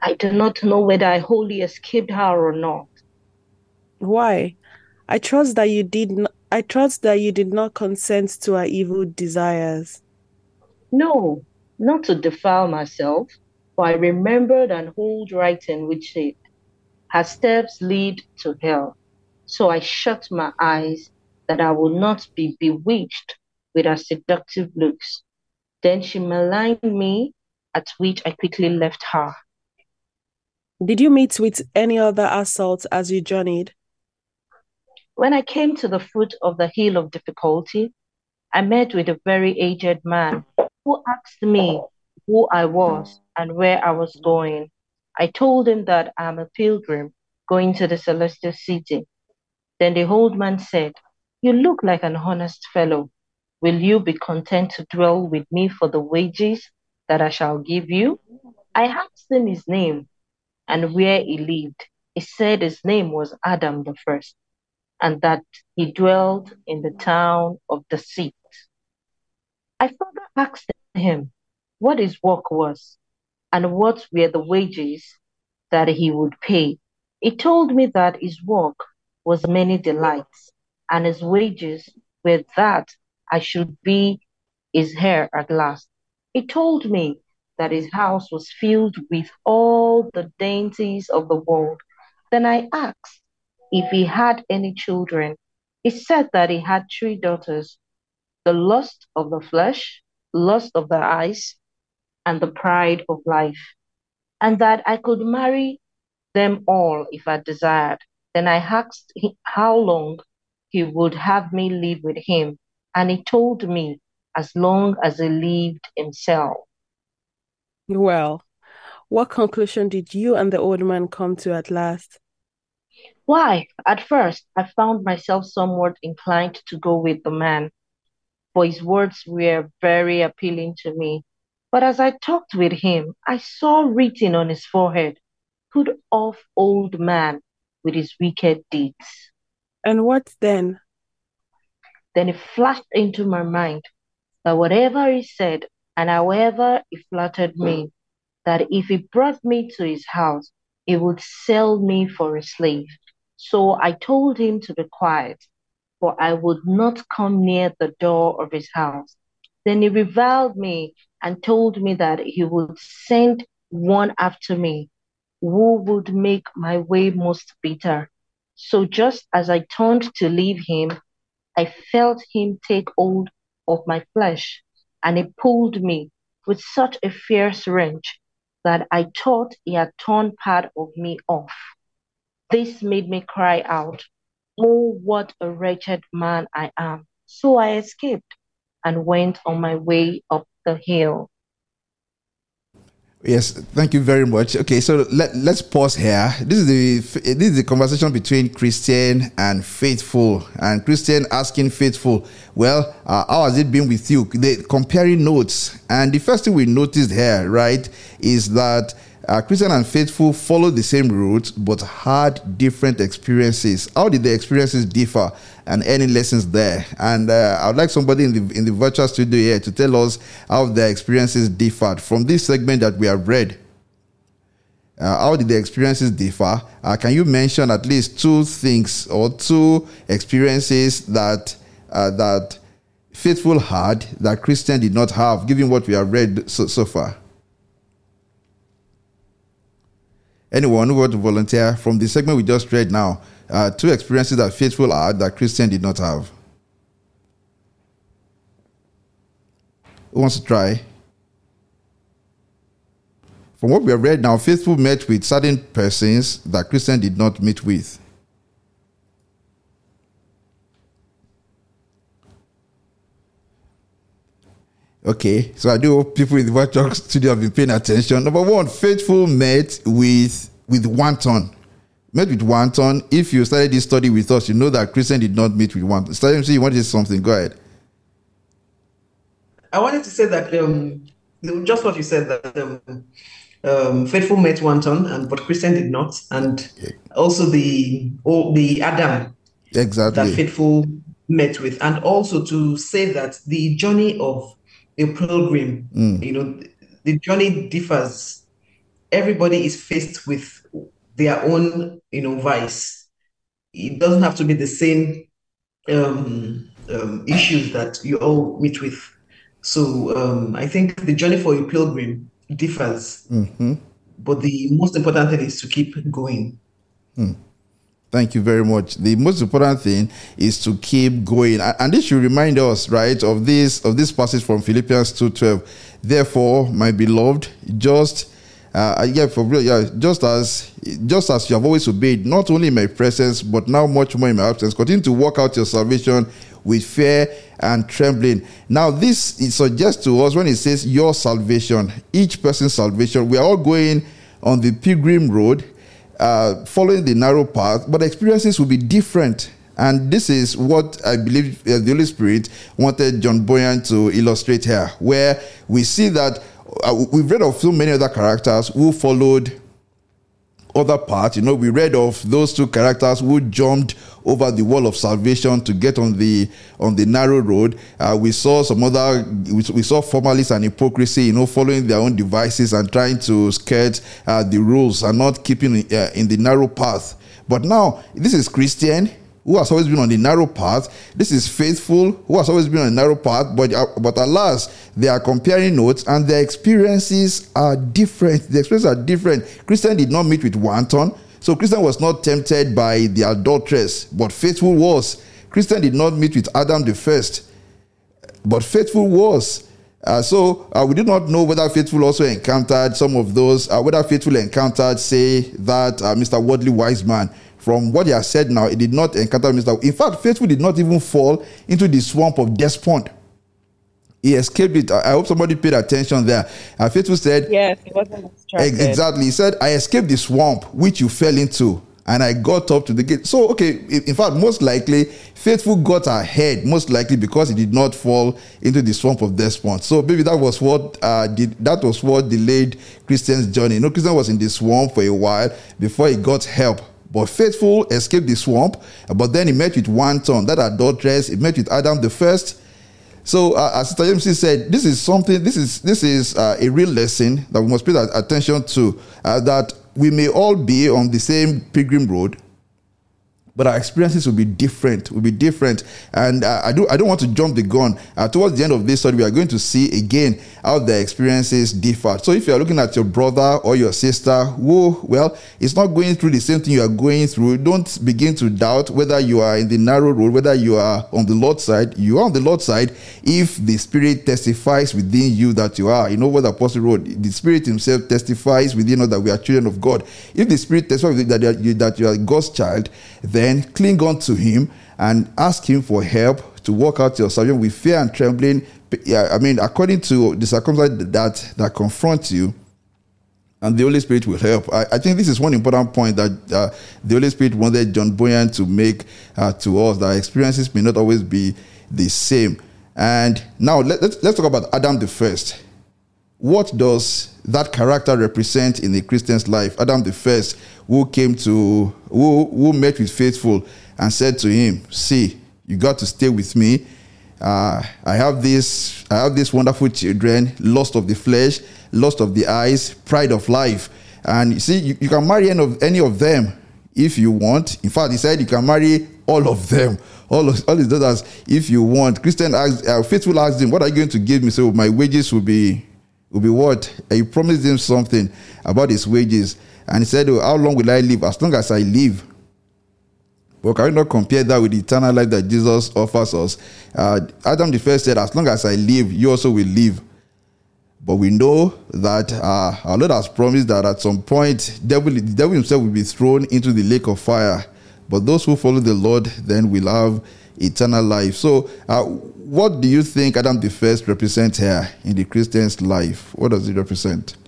I do not know whether I wholly escaped her or not. Why? I trust that you did not I trust that you did not consent to her evil desires. No, not to defile myself, for I remembered an old writing which said, Her steps lead to hell. So I shut my eyes that I will not be bewitched with her seductive looks. Then she maligned me, at which I quickly left her. Did you meet with any other assaults as you journeyed? When I came to the foot of the hill of difficulty, I met with a very aged man who asked me who I was and where I was going. I told him that I am a pilgrim going to the celestial city. Then the old man said, You look like an honest fellow. Will you be content to dwell with me for the wages that I shall give you? I asked him his name and where he lived. He said his name was Adam the first, and that he dwelled in the town of Deceit. I further asked him what his work was and what were the wages that he would pay. He told me that his work was many delights, and his wages were that I should be his heir at last. He told me that his house was filled with all the dainties of the world. Then I asked if he had any children. He said that he had three daughters the lust of the flesh, lust of the eyes, and the pride of life, and that I could marry them all if I desired. Then I asked him how long he would have me live with him, and he told me as long as he lived himself. Well, what conclusion did you and the old man come to at last? Why, at first, I found myself somewhat inclined to go with the man, for his words were very appealing to me. But as I talked with him, I saw written on his forehead, Put off, old man, with his wicked deeds. And what then? Then it flashed into my mind that whatever he said and however he flattered me, that if he brought me to his house, he would sell me for a slave. So I told him to be quiet, for I would not come near the door of his house. Then he reviled me and told me that he would send one after me who would make my way most bitter. So just as I turned to leave him, I felt him take hold of my flesh, and he pulled me with such a fierce wrench that I thought he had torn part of me off. This made me cry out, Oh, what a wretched man I am. So I escaped and went on my way up the hill. Yes, thank you very much. Okay, so let, let's pause here. This is the this is the conversation between Christian and Faithful, and Christian asking Faithful, "Well, uh, how has it been with you?" They comparing notes, and the first thing we noticed here, right, is that uh, Christian and faithful followed the same route but had different experiences. How did the experiences differ, and any lessons there? And uh, I would like somebody in the in the virtual studio here to tell us how their experiences differed from this segment that we have read. Uh, how did the experiences differ? Uh, can you mention at least two things or two experiences that uh, that faithful had that Christian did not have, given what we have read so, so far? Anyone who want to volunteer from the segment we just read now, uh, two experiences that faithful had that Christian did not have. Who wants to try? From what we have read now, faithful met with certain persons that Christian did not meet with. Okay, so I do hope people in the virtual studio have been paying attention. Number one, faithful met with with Wanton. Met with Wanton. If you started this study with us, you know that Christian did not meet with Wanton. Study you want to say something? Go ahead. I wanted to say that um, just what you said that um, um, faithful met Wanton, and but Christian did not, and also the oh, the Adam exactly that faithful met with, and also to say that the journey of a pilgrim. Mm. You know, the journey differs. Everybody is faced with their own, you know, vice. It doesn't have to be the same um, um, issues that you all meet with. So um, I think the journey for a pilgrim differs, mm-hmm. but the most important thing is to keep going. Mm. Thank you very much. The most important thing is to keep going. And this should remind us, right, of this of this passage from Philippians 2:12. Therefore, my beloved, just Uh, yeah, for real, yeah. Just as just as you have always obeyed, not only in my presence, but now much more in my absence. Continue to work out your salvation with fear and trembling. Now, this it suggests to us when it says your salvation, each person's salvation. We are all going on the pilgrim road, uh, following the narrow path, but experiences will be different. And this is what I believe uh, the Holy Spirit wanted John Bunyan to illustrate here, where we see that uh, we've read of so many other characters who followed other part, You know, we read of those two characters who jumped over the wall of salvation to get on the on the narrow road. Uh, we saw some other we, we, saw formalists and hypocrisy, you know, following their own devices and trying to skirt uh, the rules and not keeping uh, in the narrow path. But now this is Christian who has always been on the narrow path. This is faithful, who has always been on the narrow path. But, uh, but alas, they are comparing notes and their experiences are different. The experiences are different. Christian did not meet with wanton. So Christian was not tempted by the adulteress, but faithful was. Christian did not meet with Adam the first, but faithful was. Uh, so uh, we do not know whether faithful also encountered some of those, uh, whether faithful encountered, say, that uh, Mr. Worldly Wiseman from what he has said now, he did not encounter Mr. In fact, Faithful did not even fall into the swamp of despond. He escaped it. I hope somebody paid attention there. And Faithful said, Yes, he wasn't distracted. Exactly. He said, I escaped the swamp which you fell into, and I got up to the gate. So, okay, in fact, most likely, Faithful got ahead, most likely because he did not fall into the swamp of despond. So maybe that was what uh, did, that was what delayed Christian's journey. You know, Christian was in the swamp for a while before he got help but faithful escaped the swamp, but then he met with wanton, that adulteress. He met with Adam the first. So, uh, as Sister James said, this is something. This is this is uh, a real lesson that we must pay attention to. Uh, that we may all be on the same pilgrim road, but our experiences will be different will be different. And uh, i do i don't want to jump the gun. Uh, towards the end of this study we are going to see again how the experiences differ. So if you are looking at your brother or your sister who well it's not going through the same thing you are going through don't begin to doubt whether you are in the narrow road whether you are on the lord's side. You are on the lord's side if the spirit testifies within you that you are. You know what the apostle wrote? The spirit himself testifies within us that we are children of god. If the spirit testifies that you are, that you are god's child then then cling on to him and ask him for help to work out your salvation with fear and trembling. I mean, according to the circumstances that that confront you, and the Holy Spirit will help. I, I, think this is one important point that uh, the Holy Spirit wanted John Bunyan to make uh, to us that experiences may not always be the same. And now let, us let's talk about Adam the first. What does that character represent in a Christian's life? Adam the first who came to, who, who met with faithful and said to him, See, you got to stay with me. Uh, I have this, I have these wonderful children, lost of the flesh, lost of the eyes, pride of life. And you see, you, you can marry any of, any of them if you want. In fact, he said you can marry all of them, all of, all his daughters if you want. Christian asked, uh, faithful asked him, "What are you going to give me?" So my wages will be will be what? And he promised him something about his wages. And he said, oh, How long will I live? As long as I live. But can we not compare that with the eternal life that Jesus offers us? Uh, Adam the first said, As long as I live, you also will live. But we know that uh, our Lord has promised that at some point, devil, the devil himself will be thrown into the lake of fire. But those who follow the Lord then will have eternal life. So, uh, what do you think Adam the first represents here in the Christian's life? What does it represent?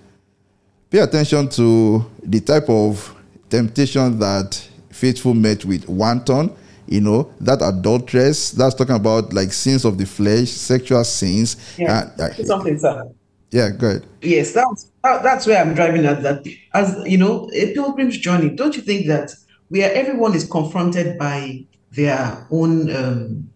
Pay attention to the type of temptation that faithful met with. Wanton, you know, that adulteress, that's talking about like sins of the flesh, sexual sins. Yeah. Uh, something, sir. Yeah, good. Yes, that's that's where I'm driving at. That as you know, a pilgrim's journey. Don't you think that where everyone is confronted by their own um,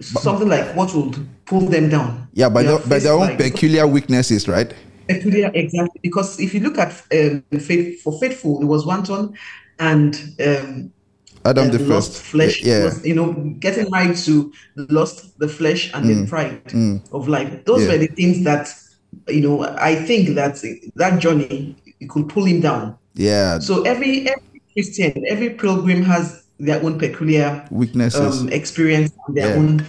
something like what would pull them down? Yeah, by, the, by their own peculiar weaknesses, right? Peculiar, exactly. Because if you look at um, faith, for faithful, it was wanton and um, Adam the lost first. flesh. Yeah. Was, you know, getting married to lost the flesh and Mm. the pride Mm. of life. Those Yeah. were the things that you know. I think that that journey it could pull him down. Yeah. So every every Christian, every pilgrim has their own peculiar Weaknesses. um, experience and their Yeah. own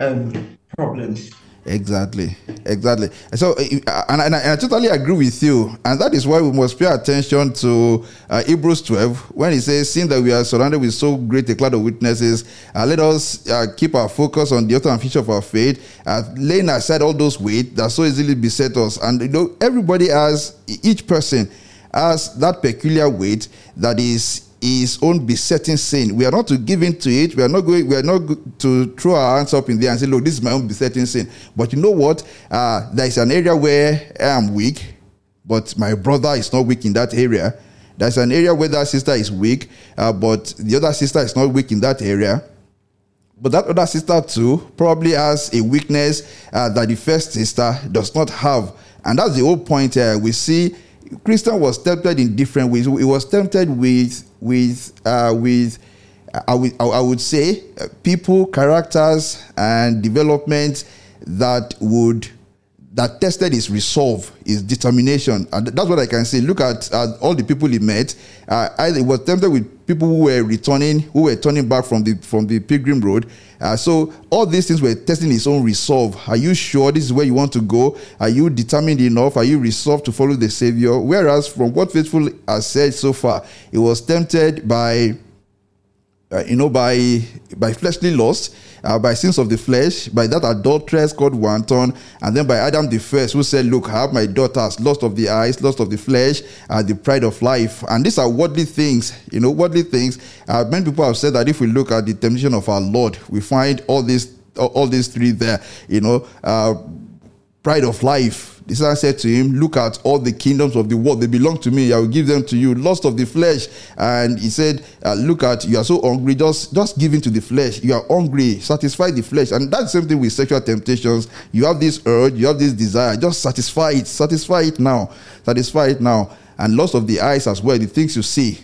um, problems. Exactly, exactly. So, uh, and, and, I, and, I, totally agree with you, and that is why we must pay attention to uh, Hebrews 12 when he says, "Seeing that we are surrounded with so great a cloud of witnesses, uh, let us uh, keep our focus on the author and finisher of our faith, uh, laying aside all those weight that so easily beset us." And you know, everybody has each person has that peculiar weight that is his own besetting sin. We are not to give in to it. We are not going. We are not to throw our hands up in the air and say, "Look, this is my own besetting sin." But you know what? Uh, there is an area where I am weak, but my brother is not weak in that area. There's an area where that sister is weak, uh, but the other sister is not weak in that area. But that other sister too probably has a weakness uh, that the first sister does not have, and that's the whole point. Uh, we see Christian was tempted in different ways. He was tempted with with uh, with I would I would say uh, people, characters, and developments that would that tested his resolve, his determination, and that's what I can say. Look at uh, all the people he met. Uh, I was tempted with people who were returning, who were turning back from the from the pilgrim road. Uh, so all these things were testing his own resolve. Are you sure this is where you want to go? Are you determined enough? Are you resolved to follow the Savior? Whereas from what faithful has said so far, he was tempted by uh, you know, by by fleshly lust, uh, by sins of the flesh, by that adulteress called wanton, and then by Adam the first, who said, "Look, I have my daughters, lust of the eyes, lust of the flesh, uh, the pride of life." And these are worldly things, you know, worldly things. Uh, many people have said that if we look at the temptation of our Lord, we find all these all these three there, you know, uh, pride of life the son said to him, Look at all the kingdoms of the world, they belong to me, I will give them to you. Lust of the flesh. And he said, uh, Look at, you are so hungry, just, just give in to the flesh. You are hungry, satisfy the flesh. And that's the same thing with sexual temptations. You have this urge, you have this desire, just satisfy it, satisfy it now, satisfy it now. And lust of the eyes as well, the things you see.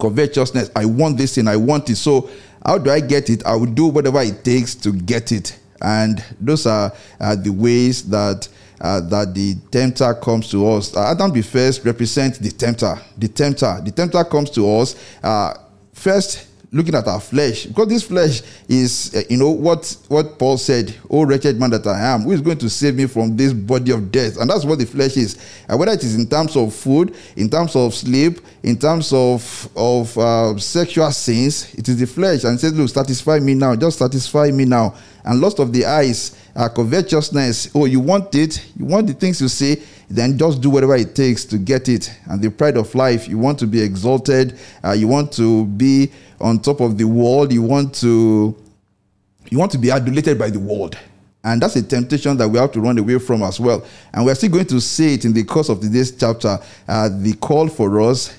Covetousness, I want this thing, I want it. So, how do I get it? I will do whatever it takes to get it. And those are uh, the ways that uh, that the tempter comes to us. Uh, Adam the first represents the tempter. The tempter. The tempter comes to us uh, first looking at our flesh because this flesh is uh, you know what what paul said oh wretched man that i am who is going to save me from this body of death and that's what the flesh is and whether it is in terms of food in terms of sleep in terms of of uh, sexual sins it is the flesh and says look satisfy me now just satisfy me now and lust of the eyes uh, covetousness. Oh, you want it, you want the things you see, then just do whatever it takes to get it. And the pride of life, you want to be exalted, uh, you want to be on top of the world, you want to you want to be adulated by the world. And that's a temptation that we have to run away from as well. And we're still going to see it in the course of today's chapter. Uh, the call for us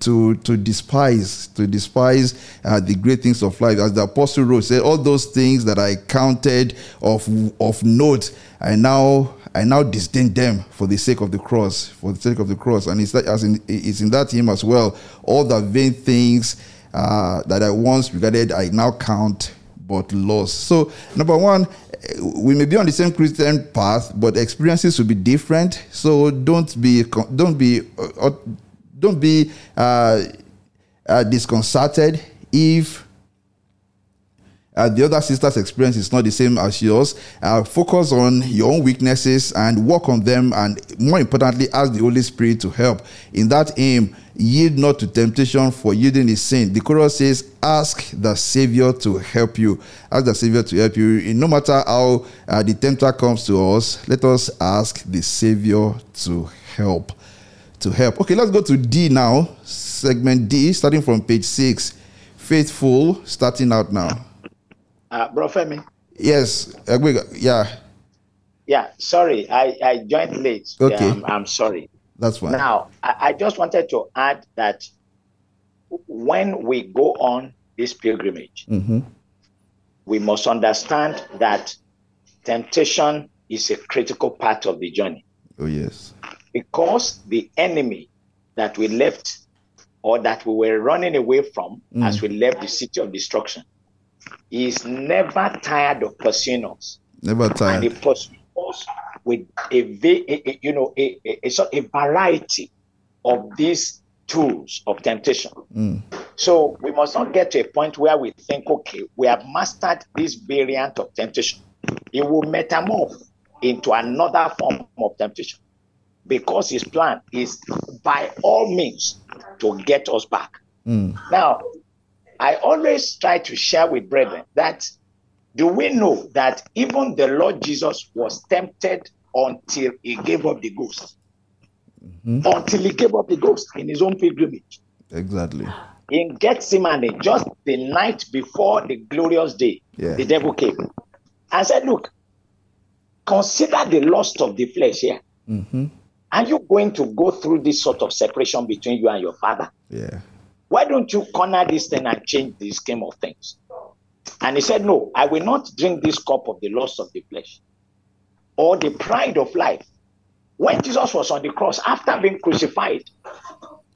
to to despise to despise uh, the great things of life. As the apostle wrote said all those things that i counted of of note i now i now disdain them for the sake of the cross for the sake of the cross. And it's that as in it's in that hymn as well all the vain things uh, that i once regarded i now count but loss so number one we may be on the same christian path but experiences will be different. So don't be don't be uh, don't be uh, uh, disconcerted if uh, the other sister's experience is not the same as yours. Uh, focus on your own weaknesses and work on them, and more importantly, ask the Holy Spirit to help. In that aim, yield not to temptation for yielding is sin. The chorus says, Ask the Savior to help you. Ask the Savior to help you. No matter how uh, the tempter comes to us, let us ask the Savior to help to help. Okay, let's go to D now. Segment D, starting from page six. Faithful, starting out now. Uh, Bro Femi. Yes, yeah. Yeah, sorry, I, I joined late. Okay. I'm, sorry. That's fine. Now, I, I just wanted to add that when we go on this pilgrimage, mm-hmm. we must understand that temptation is a critical part of the journey. Oh, yes because the enemy that we left or that we were running away from mm. as we left the city of destruction is never tired of pursuing us. Never tired. And he pursues us with a, a, a you know a, a, a, variety of these tools of temptation. Mm. So we must not get to a point where we think, okay, we have mastered this variant of temptation. It will metamorph into another form of temptation because his plan is by all means to get us back. Mm. Now, I always try to share with brethren that do we know that even the Lord Jesus was tempted until he gave up the ghost? Mhm. Until he gave up the ghost in his own pilgrimage. Exactly. In Gethsemane, just the night before the glorious day, Yeah. the devil came and said, Look, consider the lust of the flesh here. hmm Are you going to go through this sort of separation between you and your father? Yeah. Why don't you corner this thing and change the scheme of things? And he said, No, I will not drink this cup of the lust of the flesh or the pride of life. When Jesus was on the cross, after being crucified,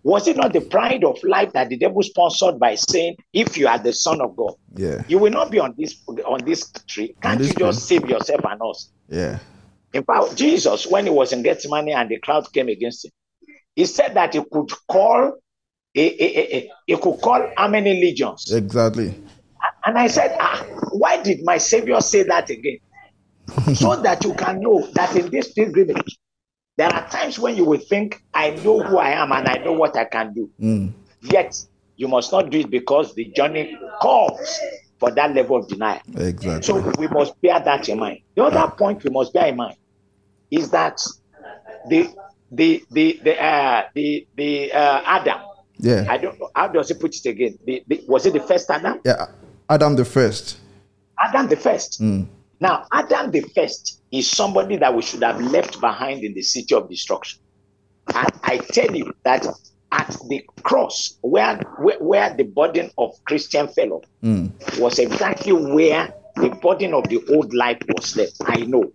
was it not the pride of life that the devil sponsored by saying, If you are the Son of God, Yeah. you will not be on this on this tree? Can't this you just save yourself and us? Yeah. In fact, Jesus, when he was in Gethsemane and the crowd came against him, he said that he could call he, he, he- he could call how many legions? Exactly. And I said, ah, why did my Savior say that again? so that you can know that in this pilgrimage, there are times when you will think, I know who I am and I know what I can do. Mm. Yet, you must not do it because the journey calls for that level of denial. Exactly. So we must bear that in mind. The other point we must bear in mind is that the the the the uh, the the uh, Adam. Yeah. I don't know how does he put it again. The, the, was it the first Adam? Yeah. Adam the first. Adam the first. Mm. Now, Adam the first is somebody that we should have left behind in the city of destruction. And I tell you that at the cross, where where, where the burden of Christian fell off, Mm. was exactly where the burden of the old life was left. I know.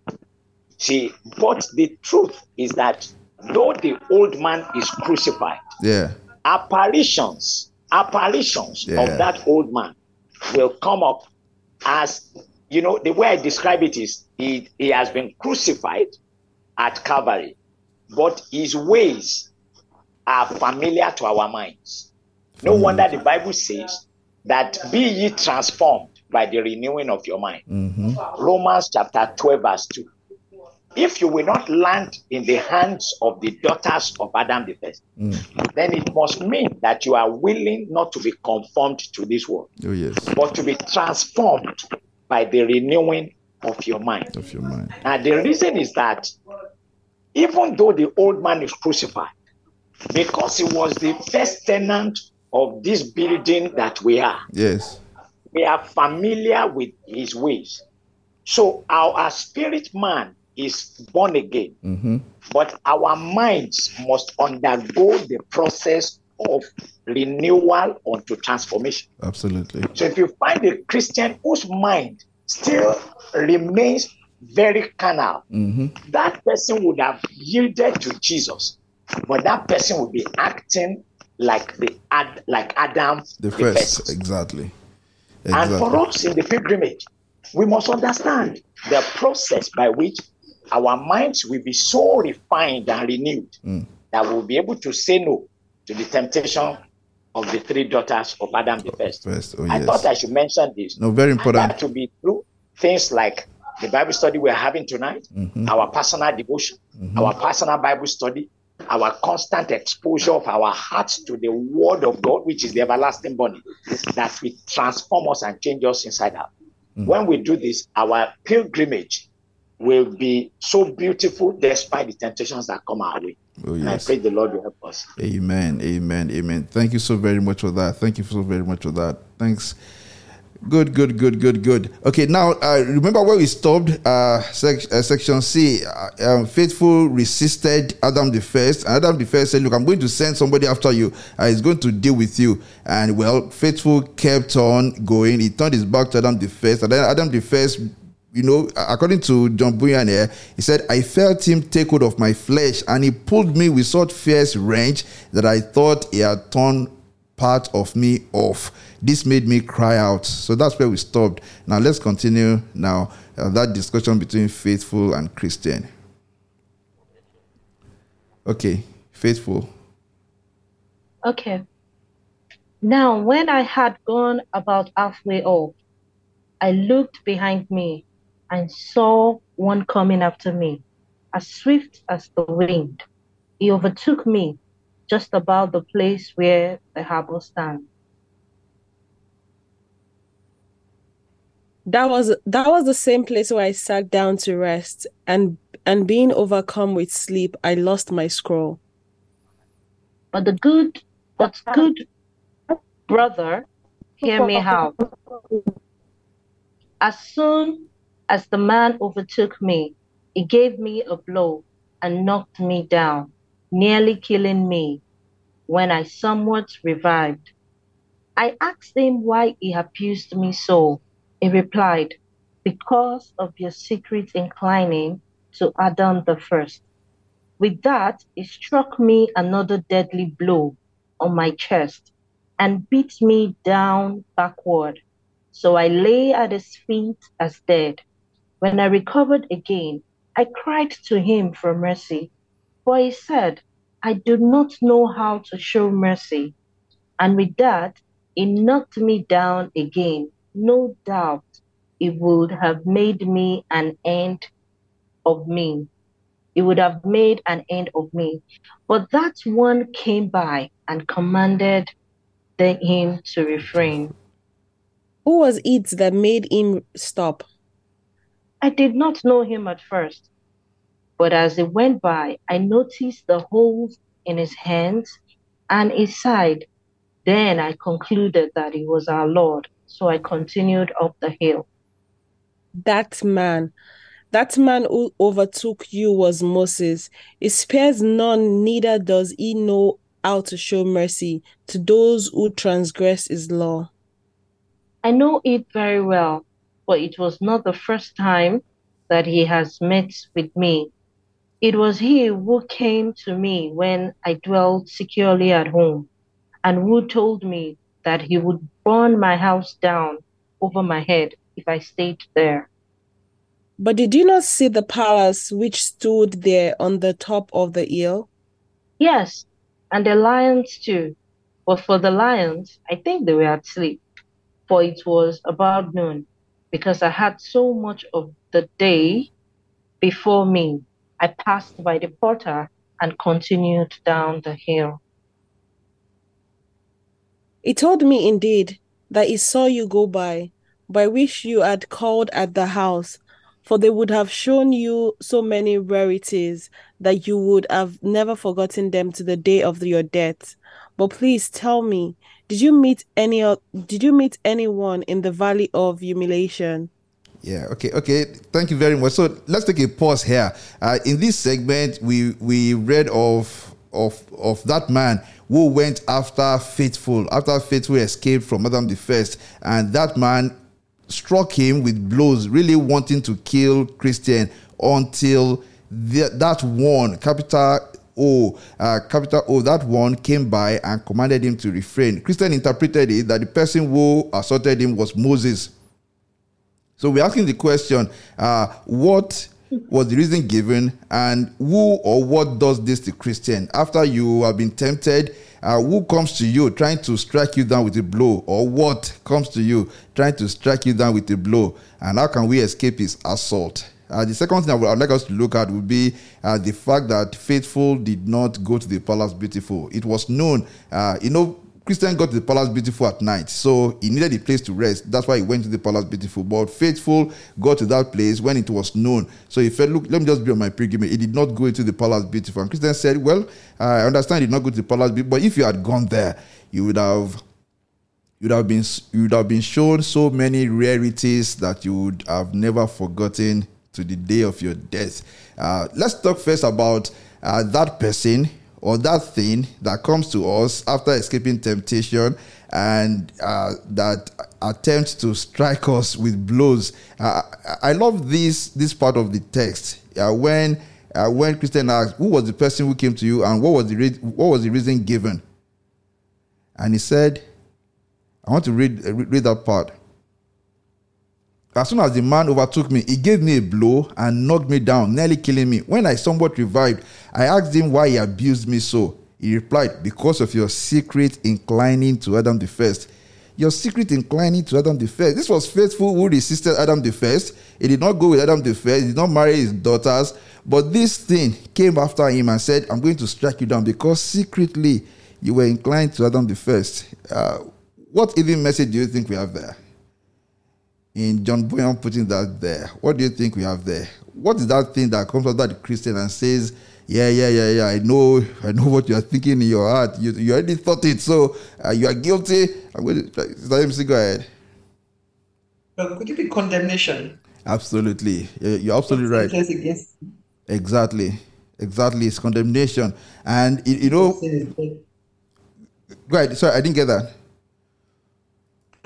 See, but the truth is that though the old man is crucified, Yeah. apparitions, apparitions Yeah. of that old man will come up as you know the way I describe it is he, he has been crucified at Calvary, but his ways are familiar to our minds. No wonder the Bible says that be ye transformed by the renewing of your mind. hmm Romans chapter 12, verse 2. If you will not land in the hands of the daughters of Adam the first, Mm. then it must mean that you are willing not to be conformed to this world, Oh yes. but to be transformed by the renewing of your mind. Of your mind. Now, the reason is that even though the old man is crucified, because he was the first tenant of this building that we are, Yes. we are familiar with his ways. So our, spirit man is born again, hmm but our minds must undergo the process of renewal unto transformation. Absolutely. So if you find a Christian whose mind still remains very carnal, hmm that person would have yielded to Jesus, but that person will be acting like the Ad, like Adam The first. Exactly. and for us in the pilgrimage, we must understand the process by which our minds will be so refined and renewed Mm. that we'll be able to say no to the temptation of the three daughters of Adam the first. First. Oh I yes. thought I should mention this. No, very important. to be true. Things like the Bible study we're having tonight, Mhm. our personal devotion, our personal Bible study, our constant exposure of our hearts to the Word of God, which is the everlasting body, that will transform us and change us inside out. Hmm. When we do this, our pilgrimage will be so beautiful despite the temptations that come our way. Oh And I pray the Lord will help us. Amen. Amen. Amen. Thank you so very much for that. Thank you so very much for that. Thanks. Good, good, good, good, good. Okay, now uh, remember where we stopped? Uh, sec- uh, section C. Uh, um, faithful resisted Adam the first, and Adam the first said, "Look, I'm going to send somebody after you. Uh, he's going to deal with you." And well, faithful kept on going. He turned his back to Adam the first, and then Adam the first you know, according to John Bunyan here, he said, I felt him take hold of my flesh, and he pulled me with such fierce wrench that I thought he had torn part of me off. This made me cry out. So that's where we stopped. Now let's continue now uh, that discussion between faithful and Christian. Okay, faithful. Okay. Now, when I had gone about halfway up, I looked behind me, and saw one coming after me, as swift as the wind. He overtook me just about the place where the harbor stands. That was that was the same place where I sat down to rest, and and being overcome with sleep, I lost my scroll. But the good, but good brother, hear me out. As soon as the man overtook me, he gave me a blow and knocked me down, nearly killing me. When I somewhat revived, I asked him why he abused me so. He replied, Because of your secret inclining to Adam the first. With that, he struck me another deadly blow on my chest and beat me down backward. So I lay at his feet as dead. When I recovered again, I cried to him for mercy. For he said, I do not know how to show mercy. And with that, he knocked me down again no doubt it would have made me an end of me. It would have made an end of me. But that one came by and commanded the, him to refrain. Who was it that made him stop? I did not know him at first. But as it went by, I noticed the holes in his hands and his side. Then I concluded that he was our Lord. So I continued up the hill. That man, that man who overtook you was Moses. He spares none, neither does he know how to show mercy to those who transgress his law. I know it very well, but it was not the first time that he has met with me. It was he who came to me when I dwelt securely at home, and who told me that he would burn my house down over my head if I stayed there. But did you not see the palace which stood there on the top of the hill? Yes, and the lions too. But for the lions, I think they were asleep, for it was about noon, because I had so much of the day before me. I passed by the porter and continued down the hill. He told me indeed that he saw you go by, by which you had called at the house, for they would have shown you so many rarities that you would have never forgotten them to the day of your death. But please tell me, did you meet any did you meet anyone in the valley of humiliation? Yeah. Okay. Okay. Thank you very much. So let's take a pause here. Uh, in this segment, we we read of of of that man who went after faithful, after faithful escaped from Adam the first, and that man struck him with blows, really wanting to kill Christian until the, that one, capital O, uh, capital O, that one came by and commanded him to refrain. Christian interpreted it that the person who assaulted him was Moses. So we're asking the question, uh, what was the reason given, and who or what does this to Christian? After you have been tempted, uh, who comes to you trying to strike you down with a blow, or what comes to you trying to strike you down with a blow, and how can we escape his assault? Uh, the second thing I would, like us to look at would be uh, the fact that faithful did not go to the palace beautiful. It was known, uh, you know, Christian got to the palace beautiful at night, so he needed a place to rest. That's why he went to the palace beautiful. But faithful got to that place when it was known. So he felt, look, let me just be on my pilgrimage. He did not go into the palace beautiful. And Christian said, well, I understand he did not go to the palace beautiful, but if you had gone there, you would have you would have been you would have been shown so many rarities that you would have never forgotten to the day of your death. Uh, let's talk first about uh, that person or that thing that comes to us after escaping temptation and uh, that attempts to strike us with blows. Uh, I love this this part of the text uh, when uh, when Christian asked, "Who was the person who came to you, and what was the re- what was the reason given?" And he said, "I want to read read that part." As soon as the man overtook me, he gave me a blow and knocked me down, nearly killing me. When I somewhat revived, I asked him why he abused me so. He replied, Because of your secret inclining to Adam the first. your secret inclining to Adam the first. This was faithful who resisted Adam the first. He did not go with Adam the first. He did not marry his daughters. But this thing came after him and said, I'm going to strike you down because secretly you were inclined to Adam the first. Uh, what even message do you think we have there? In John Bunyan putting that there, what do you think we have there? What is that thing that comes after that Christian and says, yeah, yeah, yeah, yeah. I know, I know what you are thinking in your heart. You, you already thought it, so uh, you are guilty. I'm going to let him go ahead. But could it be condemnation? Absolutely, you're absolutely right. Against. Exactly, exactly. It's condemnation, and you, you know. Go ahead. Sorry, I didn't get that.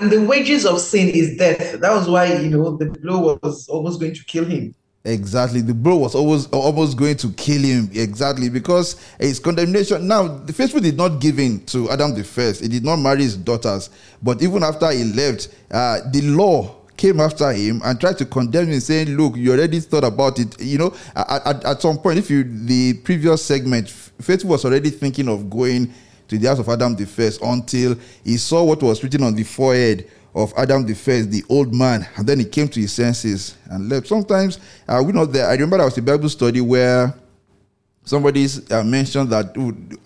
And the wages of sin is death. That was why you know the blow was almost going to kill him. Exactly. The bro was always almost going to kill him. Exactly. Because his condemnation. Now, the faithful did not give in to Adam the first. He did not marry his daughters. But even after he left, uh, the law came after him and tried to condemn him, saying, Look, you already thought about it. You know, at, at, at some point, if you the previous segment, faithful was already thinking of going to the house of Adam the first until he saw what was written on the forehead of Adam the first, the old man, and then he came to his senses and left. Sometimes uh, we not there. I remember there was a Bible study where somebody uh, mentioned that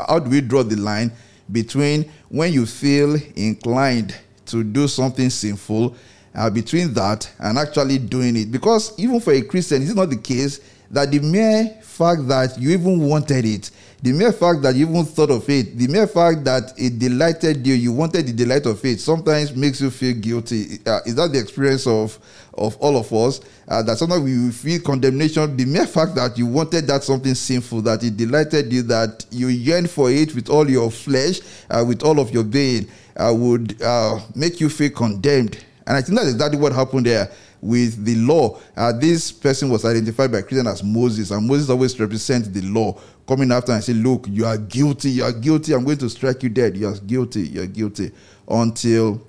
how do we draw the line between when you feel inclined to do something sinful, uh, between that and actually doing it? Because even for a Christian, it's not the case that the mere fact that you even wanted it the mere fact that you even thought of it, the mere fact that it delighted you, you wanted the delight of it, sometimes makes you feel guilty. Uh, is that the experience of of all of us? Uh, that sometimes we feel condemnation. The mere fact that you wanted that something sinful, that it delighted you, that you yearned for it with all your flesh, uh, with all of your being, uh, would uh, make you feel condemned. And I think that's exactly what happened there with the law. Uh, this person was identified by Christian as Moses, and Moses always represents the law coming after and say, Look, you are guilty, you are guilty, I'm going to strike you dead. You are guilty, you are guilty. Until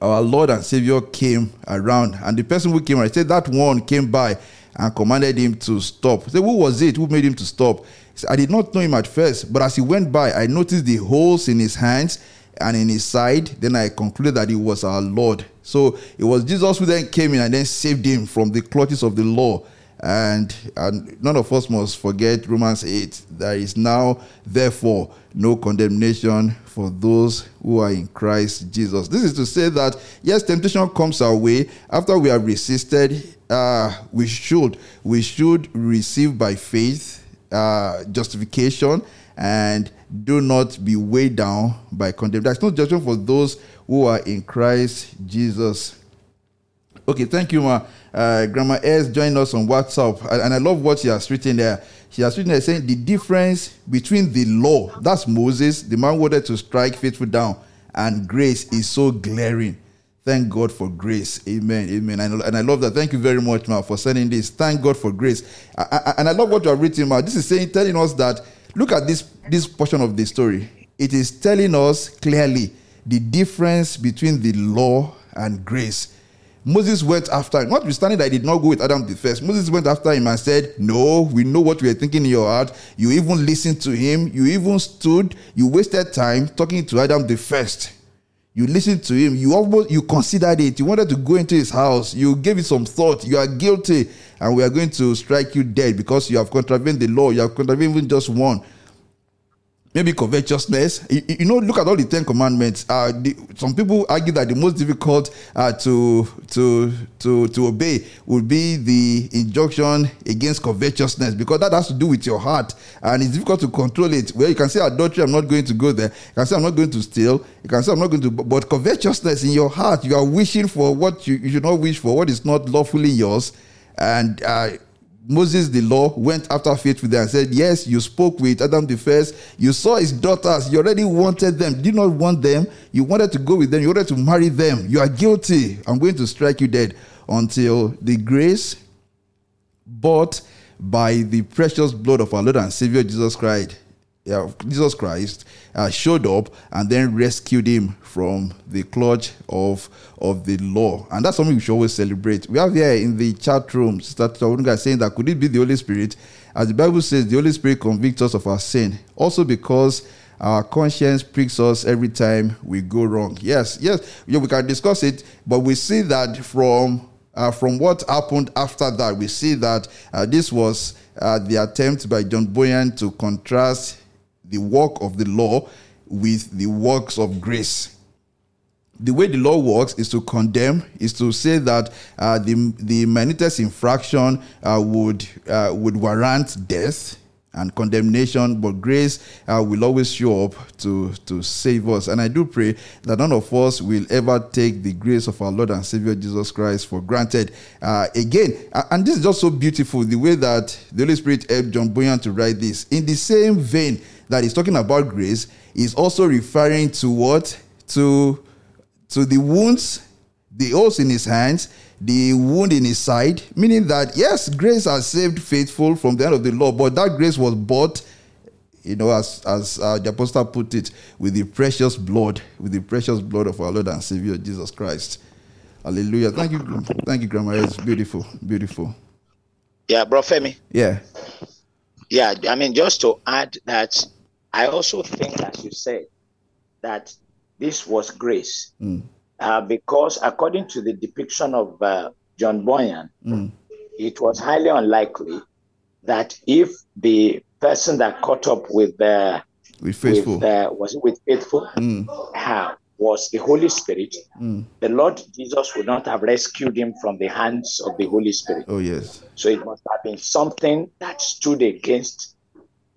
our Lord and Savior came around. And the person who came, I said that one came by and commanded him to stop. Say, who was it? Who made him to stop? Said, I did not know him at first, but as he went by, I noticed the holes in his hands and in his side. Then I concluded that he was our Lord. So it was Jesus who then came in and then saved him from the clutches of the law and, and none of us must forget Romans 8. There is now, therefore, no condemnation for those who are in Christ Jesus. This is to say that, yes, temptation comes our way. After we have resisted, uh, we should. We should receive by faith uh, justification and do not be weighed down by condemnation. There's no judgment for those who are in Christ Jesus. Okay, thank you, Ma. Uh, Grandma S joined us on WhatsApp, and I love what she has written there. She has written there saying the difference between the law, that's Moses, the man wanted to strike faithful down, and grace is so glaring. Thank God for grace. Amen. Amen. And, and I love that. Thank you very much, Ma, for sending this. Thank God for grace. I, I, and I love what you have written, Ma. This is saying, telling us that, look at this, this portion of the story. It is telling us clearly the difference between the law and grace. Moses went after him. Notwithstanding that he did not go with Adam the first, Moses went after him and said, No, we know what you are thinking in your heart. You even listened to him. You even stood. You wasted time talking to Adam the first. You listened to him. You almost you considered it. You wanted to go into his house. You gave it some thought. You are guilty, and we are going to strike you dead because you have contravened the law. You have contravened even just one maybe covetousness. You, you, know, look at all the Ten Commandments. Uh, the, some people argue that the most difficult uh, to to to to obey would be the injunction against covetousness because that has to do with your heart and it's difficult to control it. Well, you can say adultery, I'm not going to go there. You can say I'm not going to steal. You can say I'm not going to. But covetousness in your heart, you are wishing for what you, you should not wish for, what is not lawfully yours, and. Uh, Moses, the law, went after faith with them and said, Yes, you spoke with Adam the first. You saw his daughters. You already wanted them. Did not want them. You wanted to go with them. You wanted to marry them. You are guilty. I'm going to strike you dead until the grace bought by the precious blood of our Lord and Savior Jesus Christ uh, Jesus Christ uh, showed up and then rescued him from the clutch of of the law, and that's something we should always celebrate. We have here in the chat room, Sister Tawunga saying that could it be the Holy Spirit? As the Bible says, the Holy Spirit convicts us of our sin, also because our conscience pricks us every time we go wrong. Yes, yes, yeah, we can discuss it, but we see that from uh, from what happened after that, we see that uh, this was uh, the attempt by John Bunyan to contrast the work of the law with the works of grace the way the law works is to condemn, is to say that uh, the the minutest infraction uh, would uh, would warrant death and condemnation, but grace uh, will always show up to to save us. And I do pray that none of us will ever take the grace of our Lord and Savior Jesus Christ for granted. Uh, again, and this is just so beautiful the way that the Holy Spirit helped John Bunyan to write this. In the same vein that he's talking about grace, is also referring to what to to the wounds, the holes in his hands, the wound in his side, meaning that yes, grace has saved faithful from the end of the law, but that grace was bought, you know, as as uh, the apostle put it, with the precious blood, with the precious blood of our Lord and Savior Jesus Christ. Hallelujah. Thank you, thank you, Grandma. It's beautiful, beautiful. Yeah, bro Femi. Yeah. Yeah, I mean, just to add that, I also think, as you said, that this was grace. Mm. Uh, because according to the depiction of uh, John Bunyan, mm. it was highly unlikely that if the person that caught up with the with faithful with, uh, was it with faithful mm. was the Holy Spirit, mm. the Lord Jesus would not have rescued him from the hands of the Holy Spirit. Oh yes. So it must have been something that stood against uh,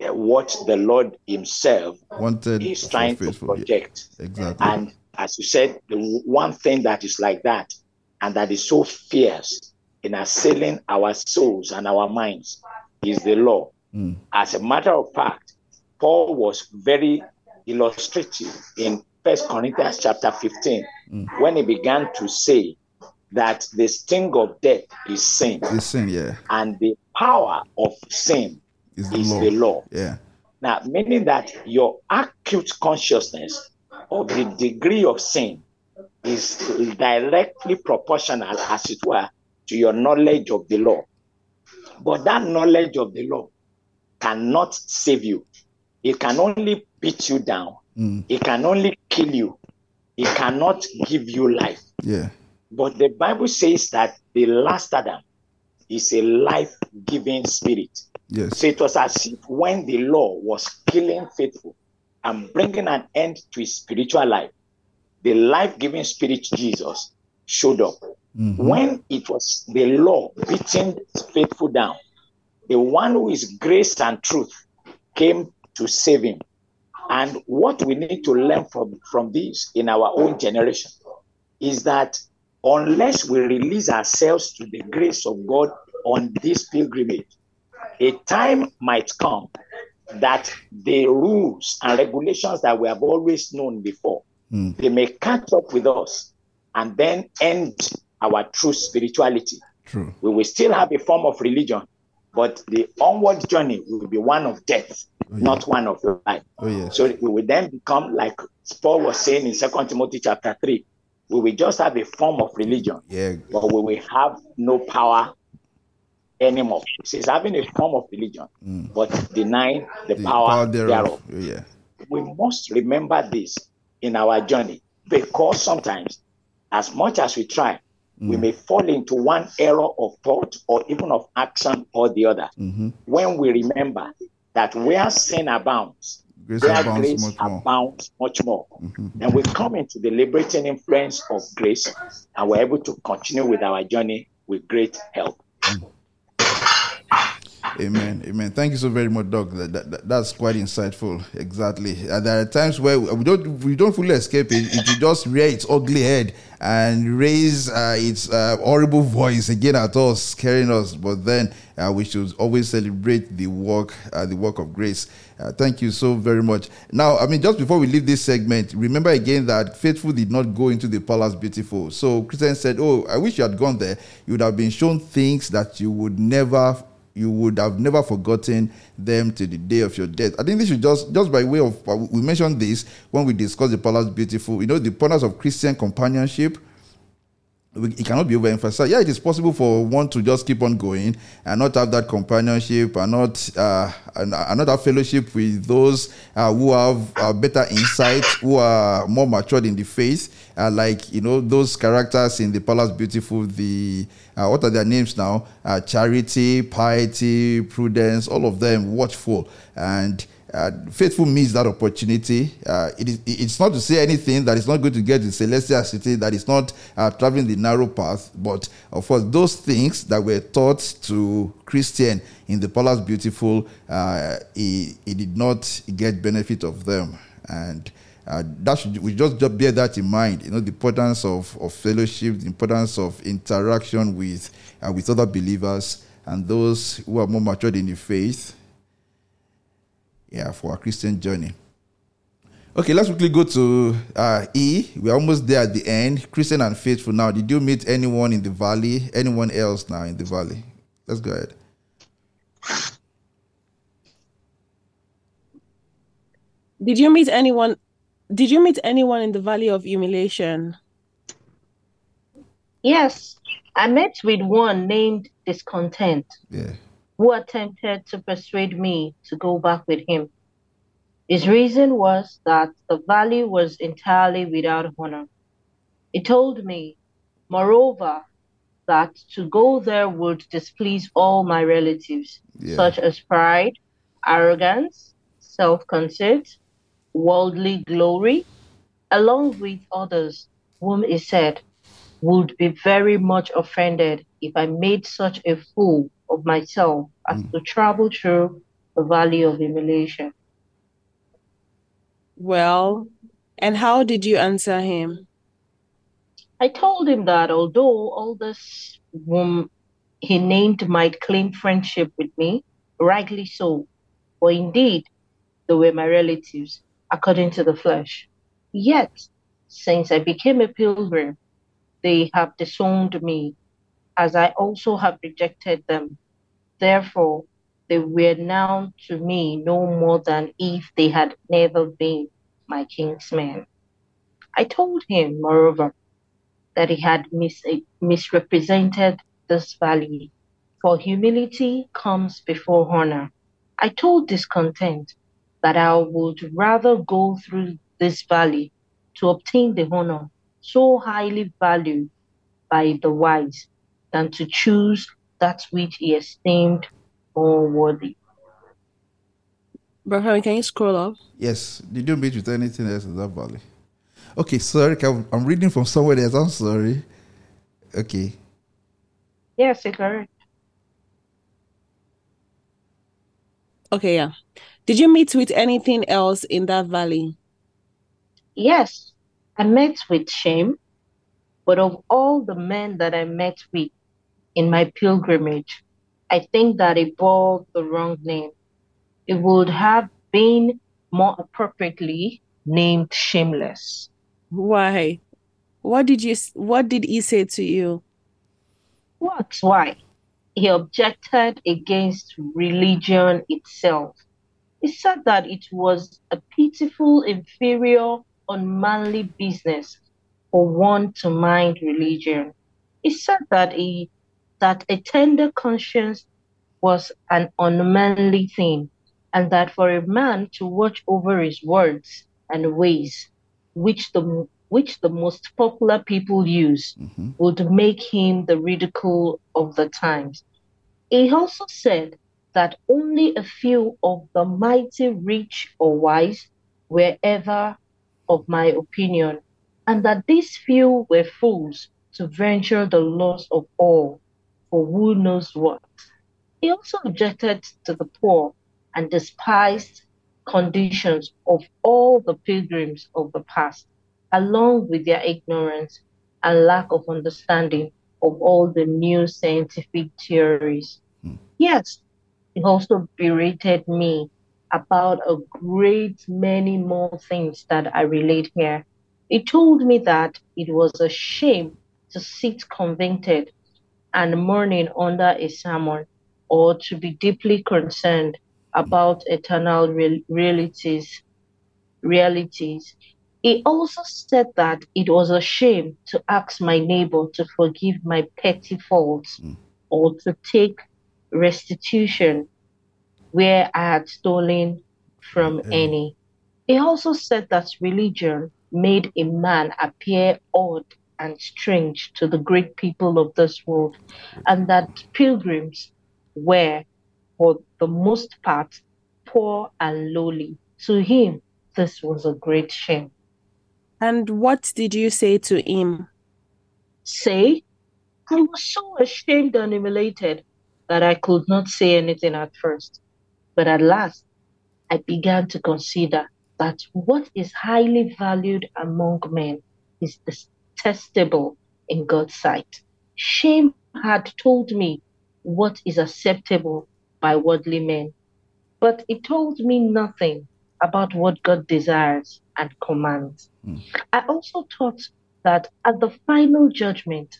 what the Lord Himself wanted is trying to project. Yeah, exactly. And as you said, the one thing that is like that and that is so fierce in assailing our souls and our minds is the law. Mm. As a matter of fact, Paul was very illustrative in First Corinthians chapter 15 mm. when he began to say that the sting of death is sin. Is sin, yeah. And the power of sin is the, law. the law. Yeah. Now, meaning that your acute consciousness of the degree of sin is directly proportional, as it were, to your knowledge of the law. But that knowledge of the law cannot save you. It can only beat you down. Mm. It can only kill you. It cannot give you life. Yeah. But the Bible says that the last Adam is a life giving spirit. Yes. So it was as if when the law was killing faithful and bringing an end to his spiritual life, the life giving spirit Jesus showed up. Mm-hmm. When it was the law beating faithful down, the one who is grace and truth came to save him. And what we need to learn from, from this in our own generation is that unless we release ourselves to the grace of God on this pilgrimage, a time might come that the rules and regulations that we have always known before mm. they may catch up with us and then end our true spirituality True. we will still have a form of religion but the onward journey will be one of death oh, yeah. not one of life oh, yes. so we will then become like paul was saying in second timothy chapter 3 we will just have a form of religion yeah. but we will have no power anymore. She's having a form of religion, mm. but denying the, the power, power thereof. thereof. Yeah. We must remember this in our journey because sometimes, as much as we try, mm. we may fall into one error of thought or even of action or the other. Mm-hmm. When we remember that where sin abounds, grace where abounds grace much more. abounds much more. Mm-hmm. And we come into the liberating influence of grace and we're able to continue with our journey with great help. Amen. Amen. Thank you so very much, Doc. That, that, that, that's quite insightful. Exactly. Uh, there are times where we don't we don't fully escape it. It just rear its ugly head and raise uh, its uh, horrible voice again at us, scaring us. But then uh, we should always celebrate the work, uh, the work of grace. Uh, thank you so very much. Now, I mean, just before we leave this segment, remember again that faithful did not go into the palace beautiful. So Christian said, "Oh, I wish you had gone there. You would have been shown things that you would never." You would have never forgotten them to the day of your death. I think this is just just by way of uh, we mentioned this when we discussed the palace beautiful. You know the pillars of Christian companionship. It cannot be overemphasized. Yeah, it is possible for one to just keep on going and not have that companionship and not uh, and, and not have fellowship with those uh, who have uh, better insight, who are more matured in the faith, uh, like you know those characters in the Palace Beautiful. The uh, what are their names now? Uh, charity, piety, prudence, all of them watchful and uh, faithful means that opportunity. Uh, it is, it's not to say anything that is not going to get to celestial city, that is not uh, traveling the narrow path, but of course, those things that were taught to Christian in the Palace Beautiful, uh, he, he did not get benefit of them. And uh, that should, we just, just bear that in mind. You know, the importance of, of fellowship, the importance of interaction with, uh, with other believers and those who are more matured in the faith yeah, for our Christian journey. Okay, let's quickly go to uh, E. We're almost there at the end. Christian and faithful. Now, did you meet anyone in the valley? Anyone else now in the valley? Let's go ahead. Did you meet anyone? Did you meet anyone in the valley of humiliation? Yes, I met with one named Discontent. Yeah who attempted to persuade me to go back with him. His reason was that the valley was entirely without honor. He told me, moreover, that to go there would displease all my relatives, yeah. such as pride, arrogance, self conceit, worldly glory, along with others whom he said would be very much offended if I made such a fool of myself as mm. to travel through the valley of humiliation. Well, and how did you answer him? I told him that although all this whom he named might claim friendship with me, rightly so, for indeed they were my relatives, according to the flesh. Yet, since I became a pilgrim, they have disowned me as I also have rejected them. Therefore, they were now to me no more than if they had never been my kinsmen. I told him, moreover, that he had mis- misrepresented this valley, for humility comes before honor. I told discontent that I would rather go through this valley to obtain the honor so highly valued by the wise than to choose that which he esteemed more worthy. Brother, can you scroll up? Yes. Did you meet with anything else in that valley? Okay, sorry, I'm reading from somewhere else. I'm sorry. Okay. Yes, it's correct. Okay, yeah. Did you meet with anything else in that valley? Yes, I met with shame, but of all the men that I met with, in my pilgrimage. I think that it bore the wrong name. It would have been more appropriately named shameless. Why? What did you what did he say to you? What? Why? He objected against religion itself. He said that it was a pitiful, inferior, unmanly business for one to mind religion. He said that he that a tender conscience was an unmanly thing, and that for a man to watch over his words and ways, which the which the most popular people use, mm-hmm. would make him the ridicule of the times. He also said that only a few of the mighty rich or wise were ever of my opinion, and that these few were fools to venture the loss of all for who knows what. He also objected to the poor and despised conditions of all the pilgrims of the past, along with their ignorance and lack of understanding of all the new scientific theories. Hmm. Yes, he also berated me about a great many more things that I relate here. He told me that it was a shame to sit convicted and mourning under a sermon, or to be deeply concerned about eternal real- realities, realities, He also said that it was a shame to ask my neighbor to forgive my petty faults hmm. or to take restitution where I had stolen from hmm. any. He also said that religion made a man appear odd and strange to the great people of this world, and that pilgrims were, for the most part, poor and lowly. To him, this was a great shame. And what did you say to him? Say, I was so ashamed and humiliated that I could not say anything at first. But at last, I began to consider that what is highly valued among men is detestable in God's sight. Shame had told me what is acceptable by worldly men, but it told me nothing about what God desires and commands. Hmm. I also taught that at the final judgment,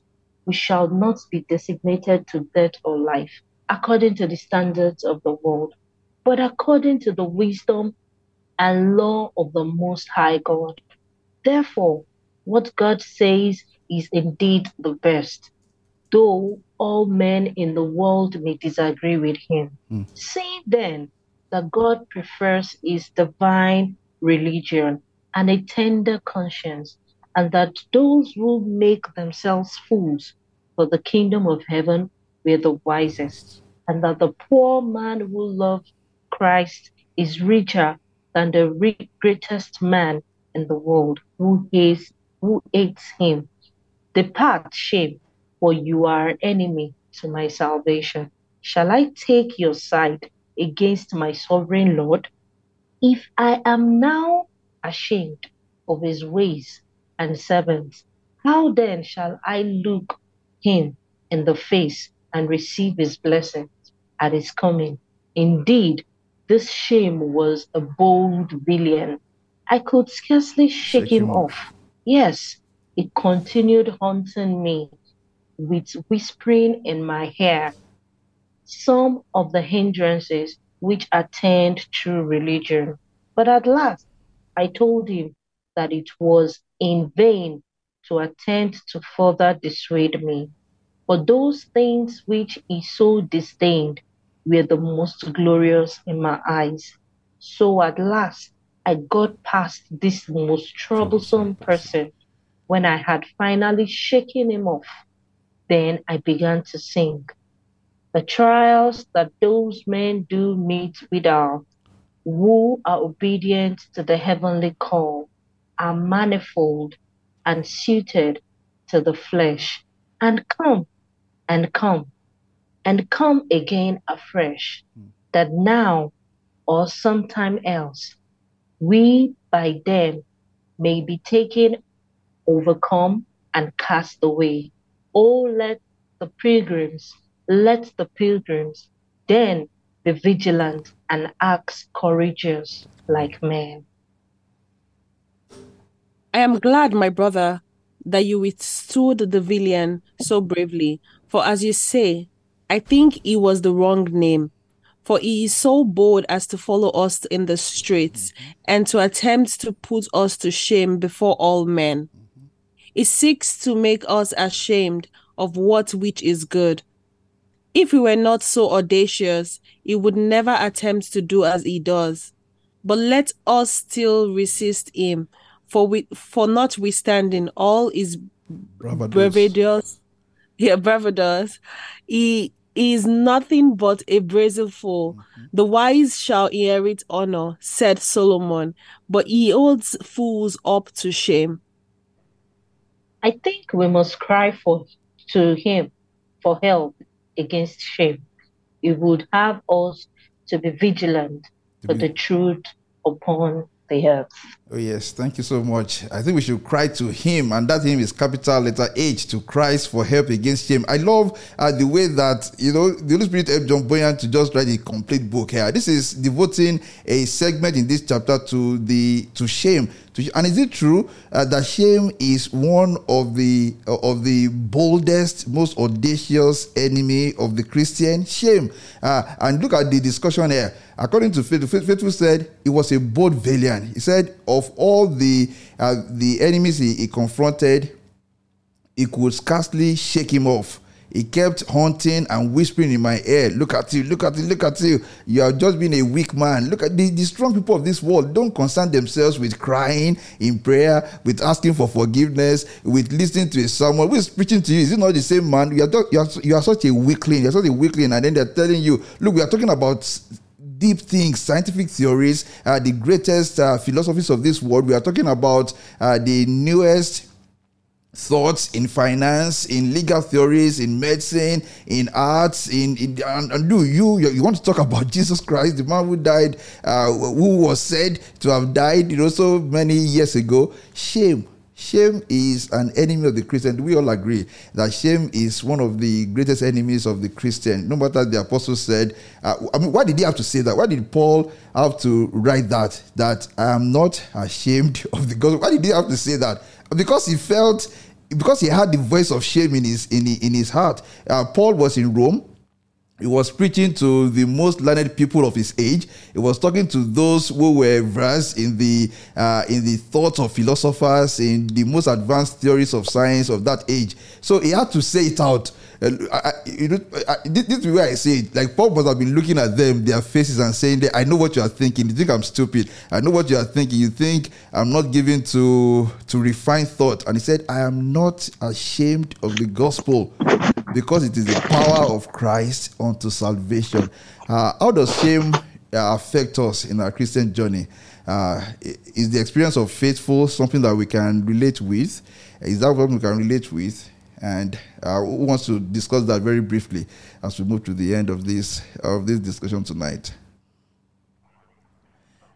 we shall not be designated to death or life according to the standards of the world, but according to the wisdom and law of the Most High God. Therefore, what God says is indeed the best, though all men in the world may disagree with him. Hmm. See then that God prefers his divine religion and a tender conscience, and that those who make themselves fools for the kingdom of heaven were the wisest, and that the poor man who loves Christ is richer than the ri- greatest man in the world who hates, who hates him. Depart, shame, for you are enemy to my salvation. Shall I take your side against my sovereign Lord? If I am now ashamed of his ways and servants, how then shall I look him in the face and receive his blessings at his coming? Indeed, this shame was a bold villain. I could scarcely shake, him, off. Yes, it continued haunting me with whispering in my hair some of the hindrances which attend true religion. But at last, I told him that it was in vain to attempt to further dissuade me. For those things which he so disdained were the most glorious in my eyes. So at last, I got past this most troublesome person when I had finally shaken him off. Then I began to sing. The trials that those men do meet withal, who are obedient to the heavenly call, are manifold and suited to the flesh, and come and come and come again afresh, hmm. that now or sometime else we by them may be taken, overcome, and cast away. Oh, let the pilgrims, let the pilgrims then be vigilant and act courageous like men. I am glad, my brother, that you withstood the villain so bravely. For as you say, I think it was the wrong name. For he is so bold as to follow us in the streets mm-hmm. and to attempt to put us to shame before all men. Mm-hmm. He seeks to make us ashamed of what which is good. If he were not so audacious, he would never attempt to do as he does. But let us still resist him, for we, for notwithstanding all his bravadours, yeah, bravadours, he is nothing but a brazen fool. Mm-hmm. The wise shall inherit honor, said Solomon, but he holds fools up to shame. I think we must cry for to him for help against shame. He would have us to be vigilant for the truth upon the earth. Oh, yes. Thank you so much. I think we should cry to Him, and that Him is capital letter H to Christ for help against shame. I love uh, the way that, you know, the Holy Spirit helped John Bunyan to just write a complete book here. This is devoting a segment in this chapter to the to shame. To, and is it true uh, that shame is one of the uh, of the boldest, most audacious enemy of the Christian? Shame. Uh, and look at the discussion here. According to Faithful, Faithful said it was a bold villain. He said, of all the uh, the enemies he, he confronted, he could scarcely shake him off. He kept haunting and whispering in my ear, Look at you, look at you, look at you. You have just been a weak man. Look at the, the strong people of this world. Don't concern themselves with crying in prayer, with asking for forgiveness, with listening to a sermon. Who is preaching to you? Is it not the same man? You are, you are, you are such a weakling. You are such a weakling. And then they're telling you, Look, we are talking about deep things, scientific theories, uh, the greatest uh, philosophies of this world. We are talking about uh, the newest thoughts in finance, in legal theories, in medicine, in arts, in, in and, and, do you, you want to talk about Jesus Christ, the man who died, uh, who was said to have died, you know, so many years ago? Shame. Shame is an enemy of the Christian. We all agree that shame is one of the greatest enemies of the Christian. No matter the apostle said, uh, I mean, why did he have to say that? Why did Paul have to write that? That I am not ashamed of the gospel. Why did he have to say that? Because he felt, because he had the voice of shame in his in, in his heart. Uh, Paul was in Rome he was preaching to the most learned people of his age. He was talking to those who were versed in the uh, in the thoughts of philosophers, in the most advanced theories of science of that age. So he had to say it out. Uh, I, I, this is where I say it. Like Paul must have been looking at them, their faces, and saying, "I know what you are thinking. You think I'm stupid. I know what you are thinking. You think I'm not given to to refine thought." And he said, "I am not ashamed of the gospel." Because it is the power of Christ unto salvation. Uh, how does shame uh, affect us in our Christian journey? Uh, is the experience of faithful something that we can relate with? Is that what we can relate with? And uh, who wants to discuss that very briefly as we move to the end of this of this discussion tonight?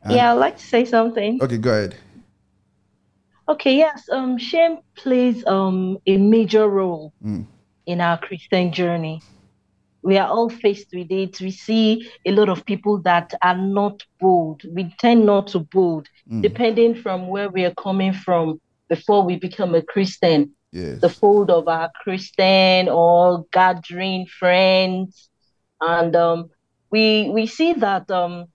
And yeah, I'd like to say something. Okay, go ahead. Okay, yes. Um, shame plays um a major role mm in our Christian journey. We are all faced with it. We see a lot of people that are not bold. We tend not to bold, mm. depending from where we are coming from before we become a Christian. Yes. The fold of our Christian or gathering friends, and um, we we see that um,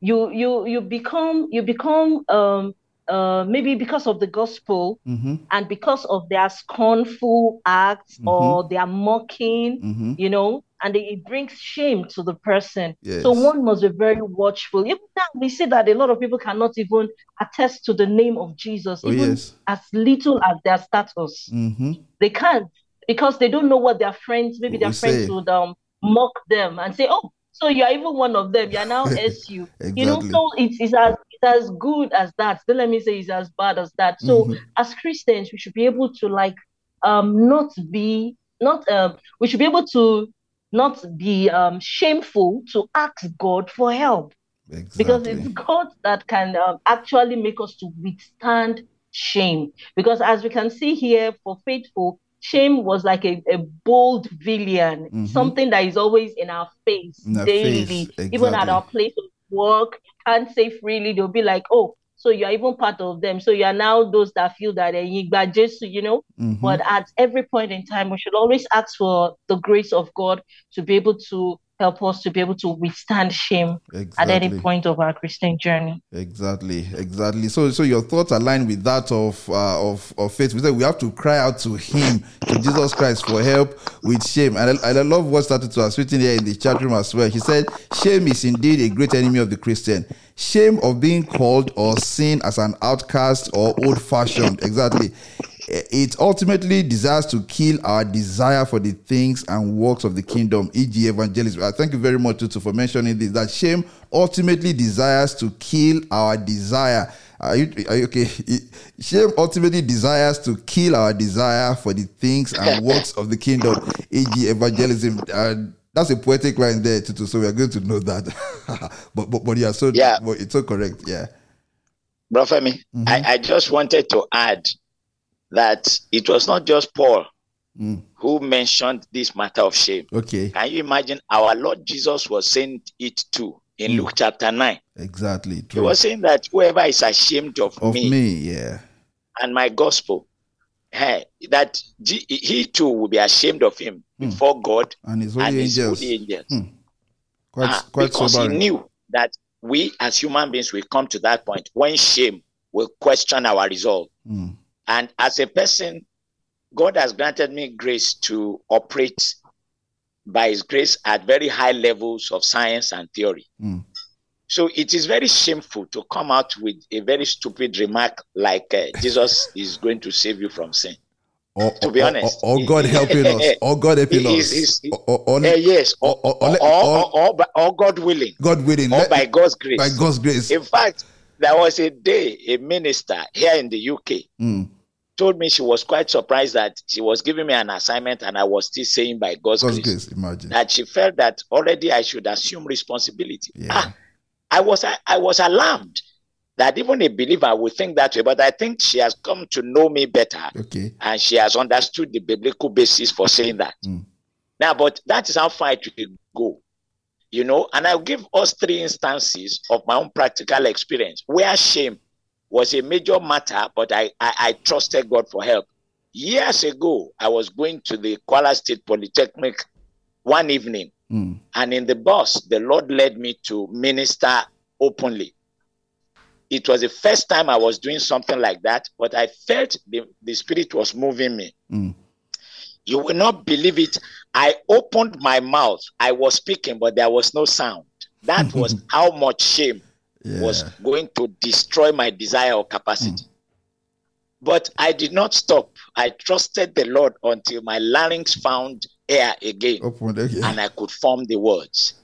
you you you become you become um, uh, maybe because of the gospel mm-hmm. and because of their scornful acts mm-hmm. or their mocking, mm-hmm. you know, and it brings shame to the person. Yes. So one must be very watchful. Even now, we see that a lot of people cannot even attest to the name of Jesus, oh, even yes. as little as their status. Mm-hmm. They can't because they don't know what their friends, maybe their friends say. would um, mock them and say, "Oh, so you are even one of them. You are now SU. exactly. You know, so it's, it's as as good as that. Don't let me say it's as bad as that. So mm-hmm. as Christians, we should be able to like um not be not um we should be able to not be um shameful to ask God for help. Exactly. Because it's God that can um, actually make us to withstand shame. Because as we can see here for faithful, shame was like a, a bold villain, mm-hmm. something that is always in our face in daily, face. Exactly. even at our place of work. Can't say freely. They'll be like, oh, so you're even part of them. So you are now those that feel that uh, just, you know. Mm-hmm. But at every point in time, we should always ask for the grace of God to be able to help us to be able to withstand shame exactly. at any point of our Christian journey. Exactly, exactly. So, so your thoughts align with that of uh, of of faith. We said we have to cry out to Him, to Jesus Christ, for help with shame. And I, I love what started to us written here in the chat room as well. He said, "Shame is indeed a great enemy of the Christian. Shame of being called or seen as an outcast or old-fashioned. Exactly." It ultimately desires to kill our desire for the things and works of the kingdom, e.g., evangelism. I thank you very much, Tutu, for mentioning this. That shame ultimately desires to kill our desire. Are you, are you okay? Shame ultimately desires to kill our desire for the things and works of the kingdom, e.g., evangelism. Uh, that's a poetic line there, Tutu. So we are going to know that. but, but but yeah, so yeah, but it's so correct. Yeah. Brother Femi, mm-hmm. I, I just wanted to add that it was not just Paul mm. who mentioned this matter of shame. Okay. Can you imagine our Lord Jesus was saying it too in mm. Luke chapter 9? Exactly. True. He was saying that whoever is ashamed of, of me, me, yeah, and my gospel, hey, that he too will be ashamed of him mm. before God and his holy and angels. His holy angels. Mm. Quite, uh, quite because sobering. he knew that we as human beings will come to that point when shame will question our resolve. Mm. And as a person, God has granted me grace to operate by His grace at very high levels of science and theory. Mm. So it is very shameful to come out with a very stupid remark like uh, Jesus is going to save you from sin. Or, To be or- honest. or, or God helping us, or God helping us, or, yes, or, or- God willing, God willing, or by God's grace. by God's grace. In fact, there was a day a minister here in the UK Mm. told me she was quite surprised that she was giving me an assignment and I was still saying by God's, God's grace, grace, imagine. that she felt that already I should assume responsibility. Yeah. Ah, I was I, I was alarmed that even a believer would think that way, but I think she has come to know me better Okay. and she has understood the biblical basis for saying that. Mm. Now, but that is how far it will go, you know. And I'll give us three instances of my own practical experience where shame was a major matter, but I, I, I trusted God for help. Years ago, I was going to the Kwara State Polytechnic one evening, Mm. and in the bus, the Lord led me to minister openly. It was the first time I was doing something like that, but I felt the, the Spirit was moving me. Mm. You will not believe it. I opened my mouth. I was speaking, but there was no sound. That was how much shame was going to destroy my desire or capacity. But I did not stop. I trusted the Lord until my larynx found air again okay. and I could form the words.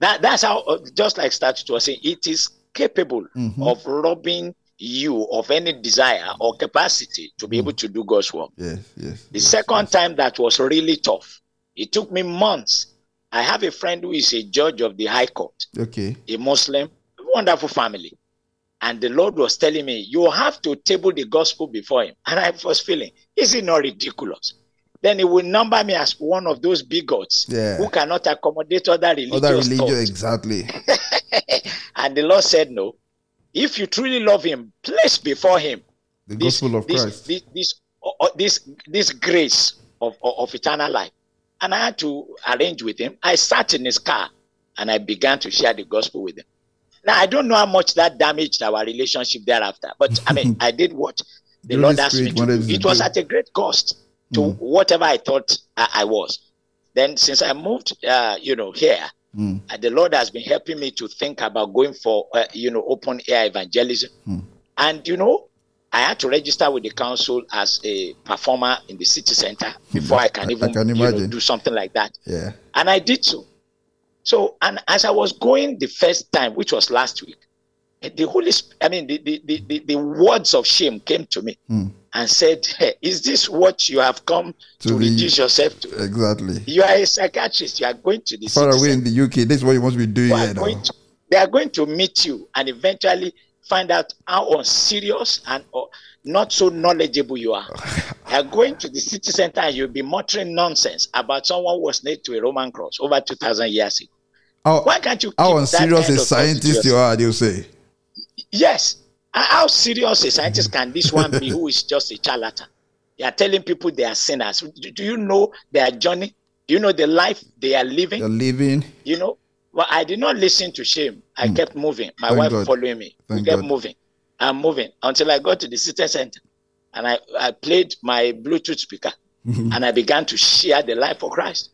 That, that's how, uh, just like Statue was saying, it is capable Mhm. of robbing you of any desire or capacity to be able mm. to do God's work. Yes, yes. The second time that was really tough, it took me months. I have a friend who is a judge of the High Court, Okay. a Muslim, wonderful family. And the Lord was telling me, You have to table the gospel before him. And I was feeling, Is it not ridiculous? Then he will number me as one of those bigots Yeah. who cannot accommodate other religious Other religion, exactly. and the Lord said, No. If you truly love him, place before him The this, gospel of this, Christ. This, this, this, this grace of, of, of eternal life. And I had to arrange with him. I sat in his car and I began to share the gospel with him. Now, I don't know how much that damaged our relationship thereafter, but I mean, I did what the Lord asked me to do. It was at a great cost to Mm. whatever I thought I, I was. Then, since I moved, uh, you know, here, Mm. uh, the Lord has been helping me to think about going for, uh, you know, open air evangelism. Hmm. And, you know, I had to register with the council as a performer in the city center before I can I- I even can you know, do something like that. Yeah. And I did so. So, and as I was going the first time, which was last week, the Holy Spirit, I mean, the, the, the, the, words of shame came to me Hmm. and said, hey, Is this what you have come to, To the- reduce yourself to? Exactly. You are a psychiatrist, you are going to the Far city away in the UK, this is what you must be doing are to, they are going to meet you and eventually find out how unserious and uh, not so knowledgeable you are. they are going to the city center and you'll be muttering nonsense about someone who was nailed to a Roman cross over 2,000 years ago. How, Why can't you how unserious a of thought to scientist you are, they'll say. Yes. How serious a scientist can this one be who is just a charlatan? They are telling people they are sinners. Do, you know their journey? Do you know the life they are living? They're living. you know well i did not listen to shame i hmm. kept moving my. Thank wife God. following me Thank we kept God. moving i'm moving until i got to the city center and i i played my bluetooth speaker mm-hmm. and i began to share the life of christ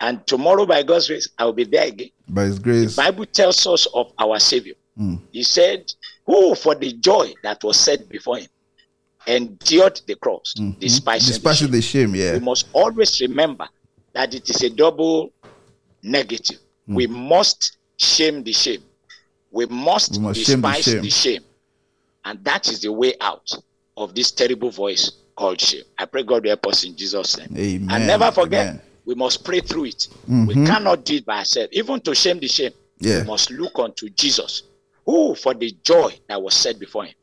and tomorrow by god's grace i will be there again By His grace. bible tells us of our savior Mm. he said who for the joy that was set before him endured the cross Mhm. despising, the shame the shame, yeah. we must always remember that it is a double negative. Hmm. We must shame the shame. We must, We must shame the despise shame. the shame. And that is the way out of this terrible voice called shame. I pray God will help us in Jesus' name. Amen. and never forget, Amen. we must pray through it. We Mhm. cannot do it by ourselves. Even to shame the shame, Yeah. we must look unto Jesus, who for the joy that was set before him,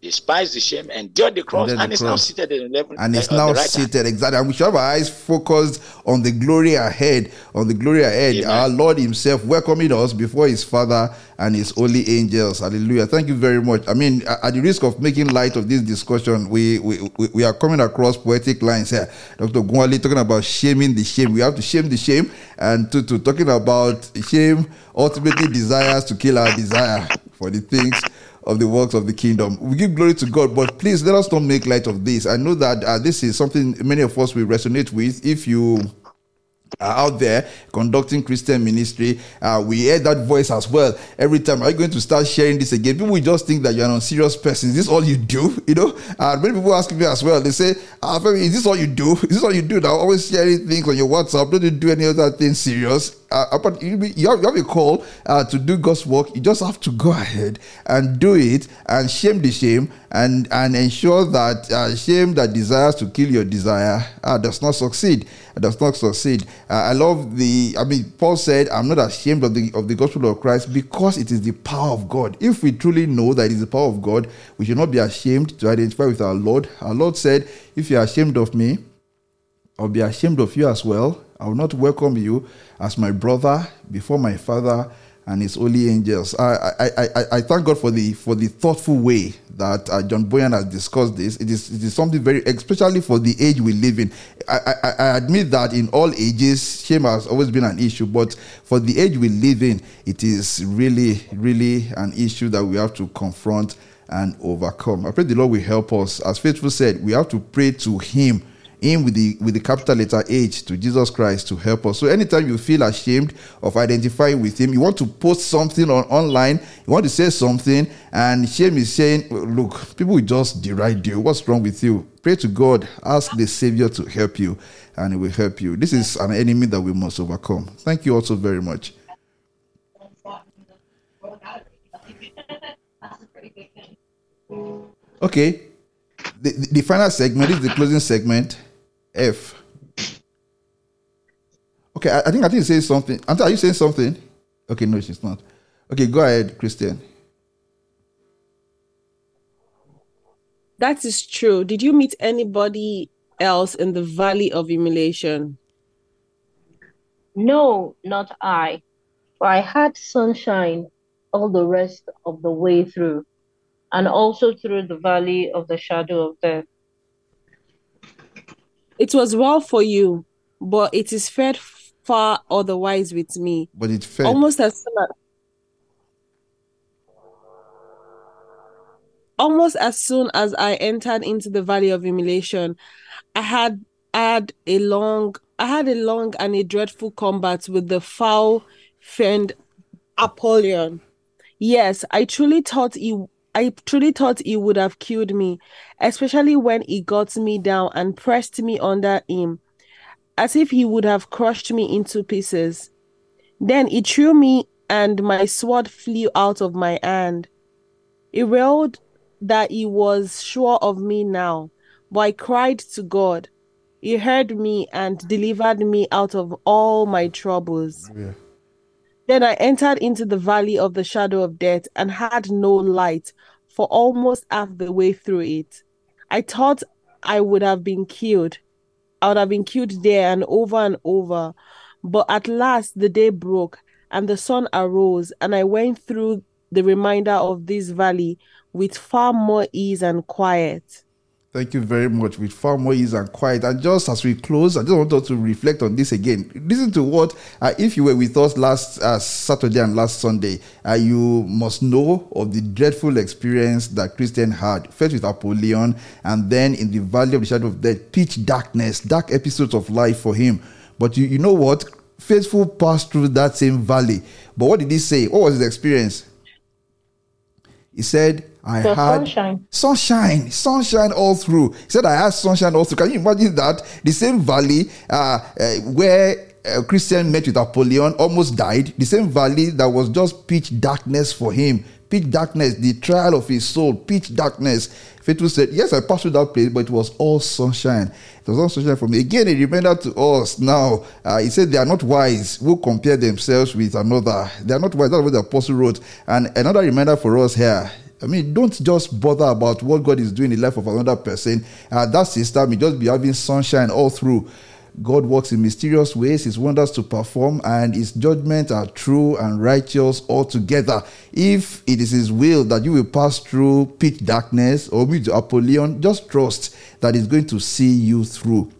despised the shame, endured the cross, Endured the and is now seated in the and uh, it's on the now right hand. seated exactly. And we should have our eyes focused on the glory ahead, on the glory ahead. Amen. Our Lord Himself welcoming us before His Father and His holy angels. Hallelujah. Thank you very much. I mean, at the risk of making light of this discussion, we we, we, we are coming across poetic lines here. Dr. Gwali talking about shaming the shame. We have to shame the shame, and to, to talking about shame ultimately desires to kill our desire for the things of the works of the kingdom. We give glory to God, but please let us not make light of this. I know that uh, this is something many of us will resonate with. If you out there conducting Christian ministry. Uh, we hear that voice as well every time. Are you going to start sharing this again? People will just think that you're an unserious person. Is this all you do? You know, uh, many people ask me as well. They say, uh, "Is this all you do? Is this all you do?" Now, always sharing things on your WhatsApp. Don't you do any other thing serious? uh, you, have, you have a call uh, to do God's work. You just have to go ahead and do it and shame the shame and, and ensure that uh, shame that desires to kill your desire uh, does not succeed. Does not succeed. Uh, I love the. I mean, Paul said, "I'm not ashamed of the of the gospel of Christ because it is the power of God." If we truly know that it is the power of God, we should not be ashamed to identify with our Lord. Our Lord said, "If you are ashamed of me, I'll be ashamed of you as well." I will not welcome you as my brother before my Father and His holy angels. I, I, I, I thank God for the for the thoughtful way that uh, John Bunyan has discussed this. It is it is something very, especially for the age we live in. I, I, I admit that in all ages, shame has always been an issue, but for the age we live in, it is really, really an issue that we have to confront and overcome. I pray the Lord will help us. As Faithful said, we have to pray to Him in with the with the capital letter H to Jesus Christ to help us. So anytime you feel ashamed of identifying with him, you want to post something on online, you want to say something, and shame is saying, Look, people just deride you. What's wrong with you? Pray to God, ask the Savior to help you, and He will help you. This is an enemy that we must overcome. Thank you also very much. Okay, the, the final segment is the closing segment. F. Okay, I, I think I think saying something. Anta, are you saying something? Okay, no, she's not. Okay, go ahead, Christian. That is true. Did you meet anybody else in the valley of humiliation? No, not I. For I had sunshine all the rest of the way through, and also through the valley of the shadow of death. It was well for you, but it is fared far otherwise with me. But it fared almost as soon as almost as soon as I entered into the valley of humiliation, I had I had a long I had a long and a dreadful combat with the foul fiend Apollyon. Yes, I truly thought he I truly thought he would have killed me, especially when he got me down and pressed me under him, as if he would have crushed me into pieces. Then he threw me, and my sword flew out of my hand. He wailed that he was sure of me now, but I cried to God. He heard me and delivered me out of all my troubles. Yeah. Then I entered into the valley of the shadow of death and had no light for almost half the way through it. I thought I would have been killed. I would have been killed there and over and over. But at last the day broke and the sun arose, and I went through the remainder of this valley with far more ease and quiet. Thank you very much. With far more ease and quiet. And just as we close, I just want us to reflect on this again. Listen to what, uh, if you were with us last uh, Saturday and last Sunday, uh, you must know of the dreadful experience that Christian had, first with Apollyon, and then in the valley of the shadow of death, pitch darkness, dark episodes of life for him. But you, you know what? Faithful passed through that same valley. But what did he say? What was his experience? He said, I so had sunshine. sunshine, sunshine all through. He said, I had sunshine all through. Can you imagine that? The same valley uh, uh, where a uh, Christian met with Apollyon almost died. The same valley that was just pitch darkness for him. Pitch darkness, the trial of his soul, pitch darkness. Faithful said, Yes, I passed through that place, but it was all sunshine. It was all sunshine for me. Again, he remembered to us now. Uh, he said, They are not wise who compare themselves with another. They are not wise. That's what the apostle wrote. And another reminder for us here I mean, don't just bother about what God is doing in the life of another person. Uh, that sister may just be having sunshine all through. God works in mysterious ways, His wonders to perform, and His judgments are true and righteous altogether. If it is His will that you will pass through pitch darkness or meet Apollyon, just trust that He's going to see you through.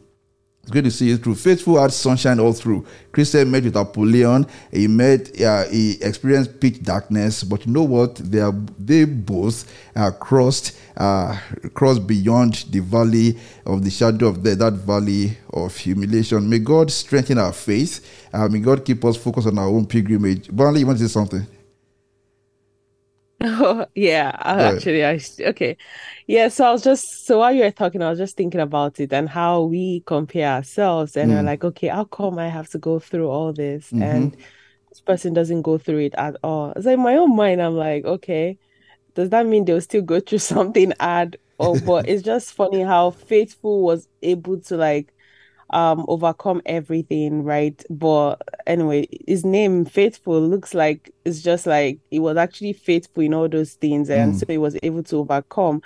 It's good to see you through. Faithful had sunshine all through. Christian met with Apollyon. He met, uh, he experienced pitch darkness. But you know what? They are, they both uh, crossed, uh, crossed beyond the valley of the shadow of death, that valley of humiliation. May God strengthen our faith. Uh, may God keep us focused on our own pilgrimage. Burnley, you want to say something? Oh, yeah, actually, I okay. Yeah, so I was just so while you were talking, I was just thinking about it and how we compare ourselves, and we're Mm. like, okay, how come I have to go through all this Mhm. and this person doesn't go through it at all? It's like in my own mind, I'm like, okay, does that mean they'll still go through something hard? Or but it's just funny how faithful was able to like um overcome everything, right? But anyway, his name faithful looks like it's just like he was actually faithful in all those things, and Mm. so he was able to overcome.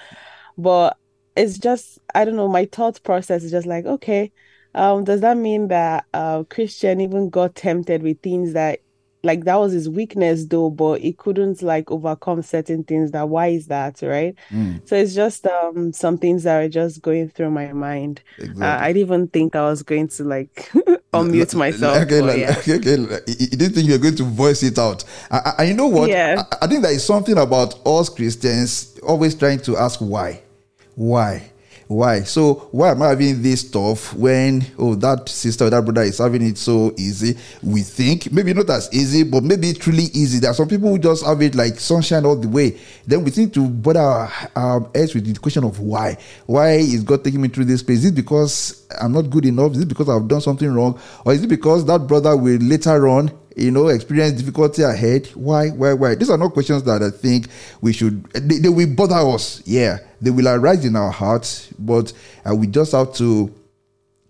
But it's just I don't know, my thought process is just like, okay, um, does that mean that uh Christian even got tempted with things that like that was his weakness though, but he couldn't like overcome certain things that why is that, right? Mm. So it's just um some things that are just going through my mind. Uh, I didn't even think I was going to like unmute myself, Okay, but like, yeah. okay, okay. like, You didn't think you were going to voice it out. I- you know what? Yeah. I, I think there is something about us Christians always trying to ask why. Why? Why? So why am I having this stuff when oh that sister or that brother is having it so easy? We think maybe not as easy, but maybe truly easy. There are some people who just have it like sunshine all the way. Then we think to bother um, our heads with the question of why. Why is God taking me through this place? Is it because I'm not good enough? Is it because I've done something wrong? Or is it because that brother will later on you know, experience difficulty ahead. Why, why, why? These are not questions that I think we should. They, they will bother us. Yeah, they will arise in our hearts, but uh, we just have to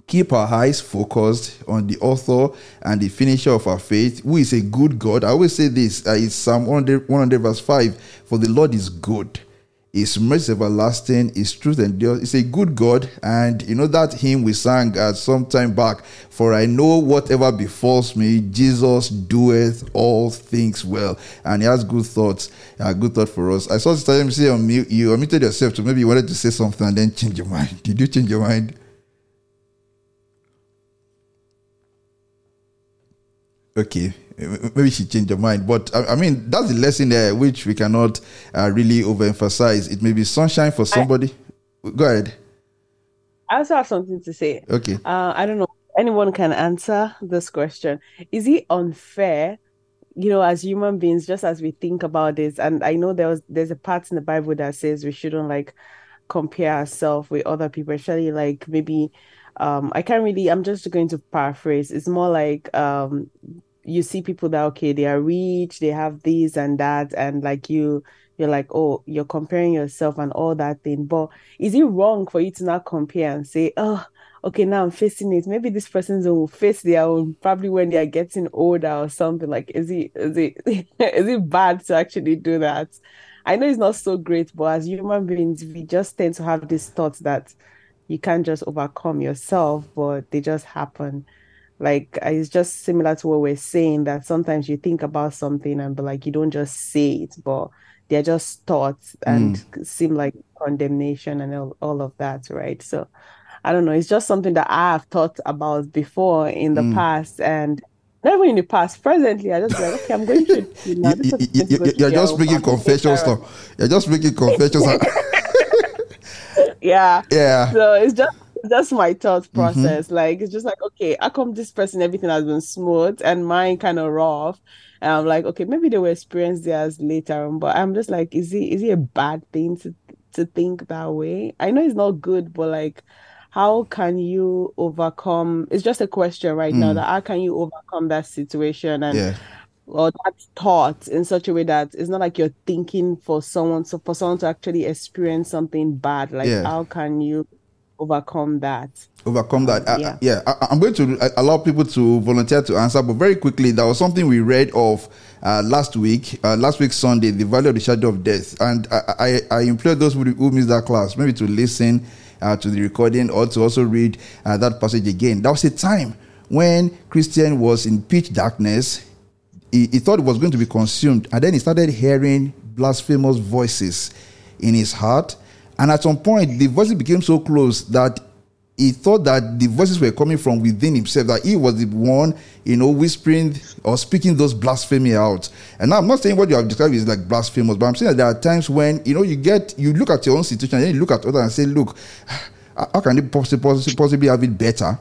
keep our eyes focused on the author and the finisher of our faith, who is a good God. I always say this: uh, it's Psalm 100, 100 verse five. For the Lord is good. His mercy everlasting, His truth endures. He's a good God, and you know that hymn we sang uh, some time back. For I know whatever befalls me, Jesus doeth all things well, and He has good thoughts. Uh, good thought for us. I saw Sister MC on mute. You unmuted yourself, so maybe you wanted to say something and then change your mind. Did you change your mind? Okay, maybe she changed her mind, but I, I mean that's the lesson there, which we cannot uh, really overemphasize. It may be sunshine for somebody. Go ahead. I also have something to say. Okay. Uh, I don't know anyone can answer this question. Is it unfair, you know, as human beings, just as we think about this, and I know there was there's a part in the Bible that says we shouldn't like compare ourselves with other people, especially like maybe um I can't really I'm just going to paraphrase. It's more like um you see people that okay, they are rich, they have this and that, and like you you're like, oh, you're comparing yourself and all that thing. But is it wrong for you to not compare and say, oh, okay, now I'm facing it. Maybe this person's will face their own probably when they are getting older or something. Like, is it is it is it bad to actually do that? I know it's not so great, but as human beings, we just tend to have these thoughts that you can't just overcome yourself, but they just happen. Like uh, it's just similar to what we're saying that sometimes you think about something and but like you don't just say it, but they're just thoughts and seem like condemnation and all, all of that, right? So I don't know. It's just something that I have thought about before in the Mm. past and never in the past. Presently, I just like, okay, I'm going through it now. This You, you, to you, you're just making family confession You're just making confessions. Yeah. Yeah. So it's just just my thought Mhm. process. Like it's just like, okay, how come this person everything has been smooth and mine kind of rough? And I'm like, okay, maybe they will experience theirs later on, but I'm just like, is it is it a bad thing to to think that way? I know it's not good, but like how can you overcome it's just a question right now Mm. that how can you overcome that situation and Yeah. or that thought in such a way that it's not like you're thinking for someone so for someone to actually experience something bad like Yeah. how can you overcome that overcome that. I- I- yeah. yeah, I, I'm going to allow people to volunteer to answer, but very quickly, there was something we read of uh, last week, uh, last week Sunday, the value of the shadow of death, and I, I, I implore those who, who missed that class maybe to listen uh, to the recording or to also read uh, that passage again. That was a time when Christian was in pitch darkness. He, he thought it was going to be consumed, and then he started hearing blasphemous voices in his heart. And at some point, the voices became so close that he thought that the voices were coming from within himself, that he was the one, you know, whispering or speaking those blasphemy out. And now I'm not saying what you have described is like blasphemous, but I'm saying that there are times when, you know, you get, you look at your own situation and then you look at others and say, look, how can they possibly, possibly have it better?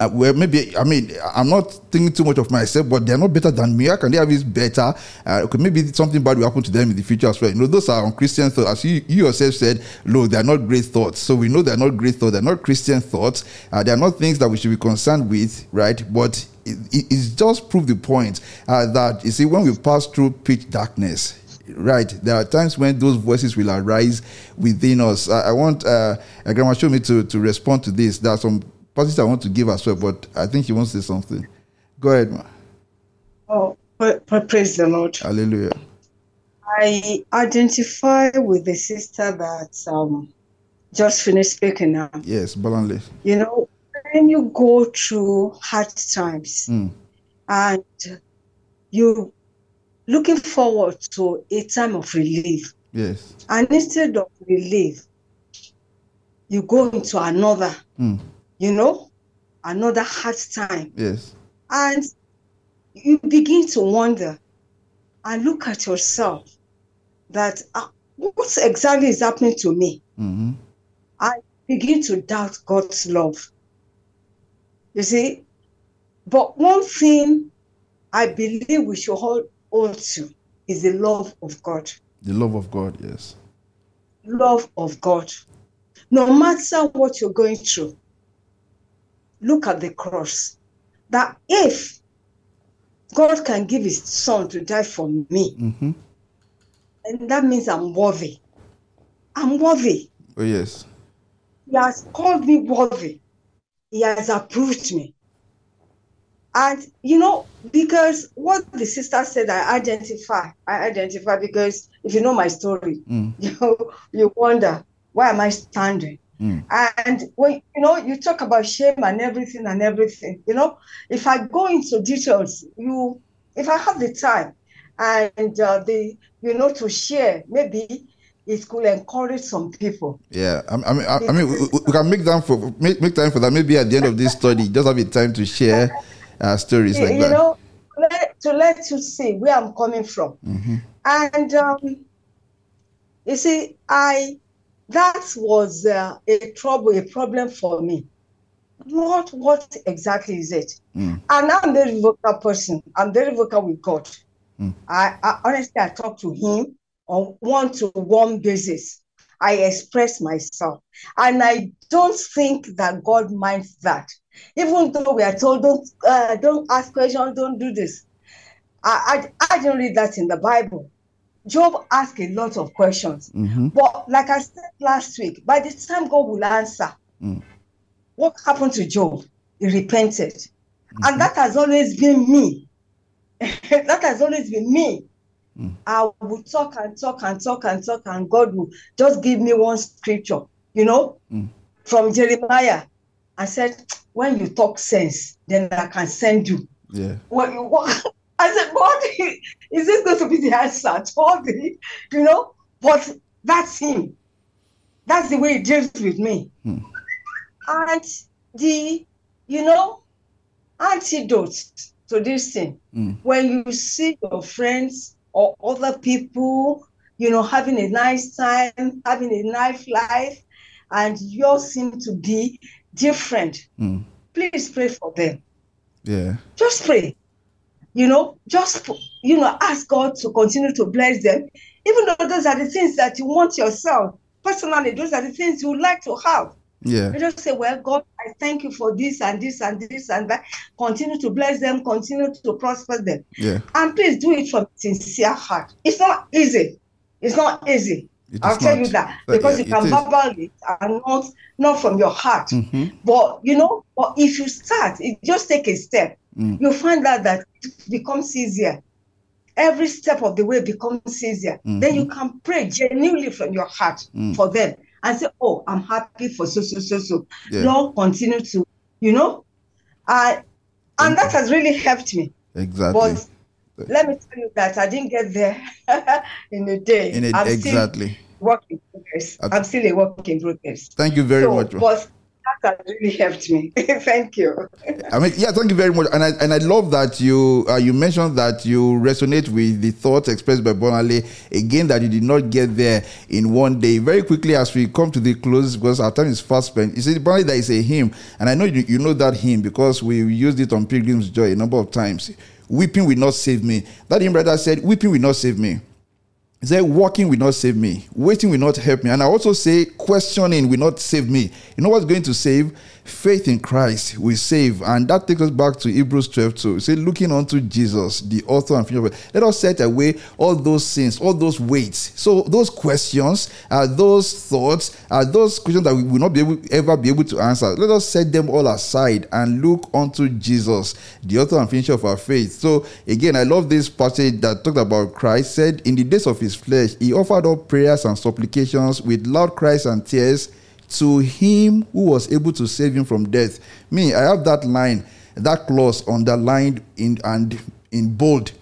Uh, well, maybe I mean I'm not thinking too much of myself, but they're not better than me. How can they have it better? Uh, okay, maybe something bad will happen to them in the future as well. You know, those are unchristian thoughts. As you, you yourself said, look, they're not great thoughts. So we know they're not great thoughts. They're not Christian thoughts. Uh, they're not things that we should be concerned with, right? But it, it, it's just prove the point uh, that you see when we pass through pitch darkness, right there are times when those voices will arise within us i, I want uh, grandma Shomi to, to respond to this there are some passages I want to give as well, but I think he wants to say something. Go ahead, ma. Oh, praise the Lord. Hallelujah. I identify with the sister that um, just finished speaking now. Yes, Bolanle. You know, when you go through hard times mm. and you're looking forward to a time of relief. Yes. And instead of relief, you go into another. Mm you know, another hard time. Yes. And you begin to wonder and look at yourself that uh, what exactly is happening to me? Mm-hmm. I begin to doubt God's love. You see, but one thing I believe we should hold on to is the love of God. The love of God, yes. Love of God. No matter what you're going through, look at the cross. That if God can give his son to die for me, mm-hmm. and that means I'm worthy. I'm worthy. Oh, yes. He has called me worthy. He has approved me. And you know, because what the sister said, I identify. I identify because if you know my story, mm. you know, you wonder why am I standing? Mm. And when you know you talk about shame and everything and everything, you know, if I go into details, you if I have the time and uh, the you know to share, maybe it could encourage some people. Yeah, I, I mean, I, I mean, we, we, can make time for make, make time for that. Maybe at the end of this study, just have a time to share uh, stories like you that. You know, let, to let you see where I'm coming from, mm-hmm. and um, you see, I that was uh, a trouble, a problem for me. What what exactly is it? Mm. And I'm a very vocal person. I'm very vocal with God. Mm. I, I honestly I talk to Him on one-to-one basis. I express myself, and I don't think that God minds that. Even though we are told don't uh, don't ask questions, don't do this. I, I I don't read that in the Bible. Job asked a lot of questions. Mm-hmm. But like I said last week, by the time God will answer, mm. what happened to Job? He repented. Mm-hmm. And that has always been me. that has always been me. Mm. I will talk and talk and talk and talk, and God will just give me one scripture, you know, mm. from Jeremiah. I said, when you talk sense, then I can send you. Yeah. What, what, I said, God, is this going to be the answer to all you know? But that's him. That's the way he deals with me. Hmm. And the, you know, antidote to this thing, hmm. when you see your friends or other people, you know, having a nice time, having a nice life, and yours seem to be different, hmm. please pray for them. Yeah. Just pray you know, just, you know, ask God to continue to bless them, even though those are the things that you want yourself. Personally, those are the things you would like to have. Yeah. You just say, Well, God, I thank you for this and this and this and that. Continue to bless them, continue to prosper them. Yeah. And please do it from sincere heart. It's not easy. It's not easy. I'll tell not. you that because yeah, you can babble it and not not from your heart. Mhm. But you know, but if you start, it just take a step. Mm. You find out that it becomes easier. Every step of the way becomes easier. Then you can pray genuinely from your heart Mm. for them and say, "Oh, I'm happy for so so so so." Yeah. Lord, continue to, you know, uh, and that has really helped me. Exactly. But let me tell you that I didn't get there in a day. In a, I'm exactly. work in progress. I'm still a work in progress. Thank you very so, much. But that has really helped me. Thank you. I mean, yeah, thank you very much. And I and I love that you uh, you mentioned that you resonate with the thoughts expressed by Bolanle. Again, that you did not get there in one day. Very quickly, as we come to the close, because our time is fast spent. You see, Bolanle, there is a hymn, and I know you, you know that hymn because we used it on Pilgrim's Joy a number of times. Weeping will not save me. That hymn brother said, Weeping will not save me. He said, Walking will not save me. Waiting will not help me. And I also say, Questioning will not save me. You know what's going to save? Faith in Christ will save. And that takes us back to Hebrews 12 2. It says, Looking unto Jesus, the author and finisher. Let us set away all those sins, all those weights. So, those questions, are those thoughts, are those questions that we will not be able, ever be able to answer. Let us set them all aside and look unto Jesus, the author and finisher of our faith. So, again, I love this passage that talked about Christ. Said, In the days of his flesh, he offered up prayers and supplications with loud cries and tears to him who was able to save him from death. Me, I have that line, that clause underlined in and in bold.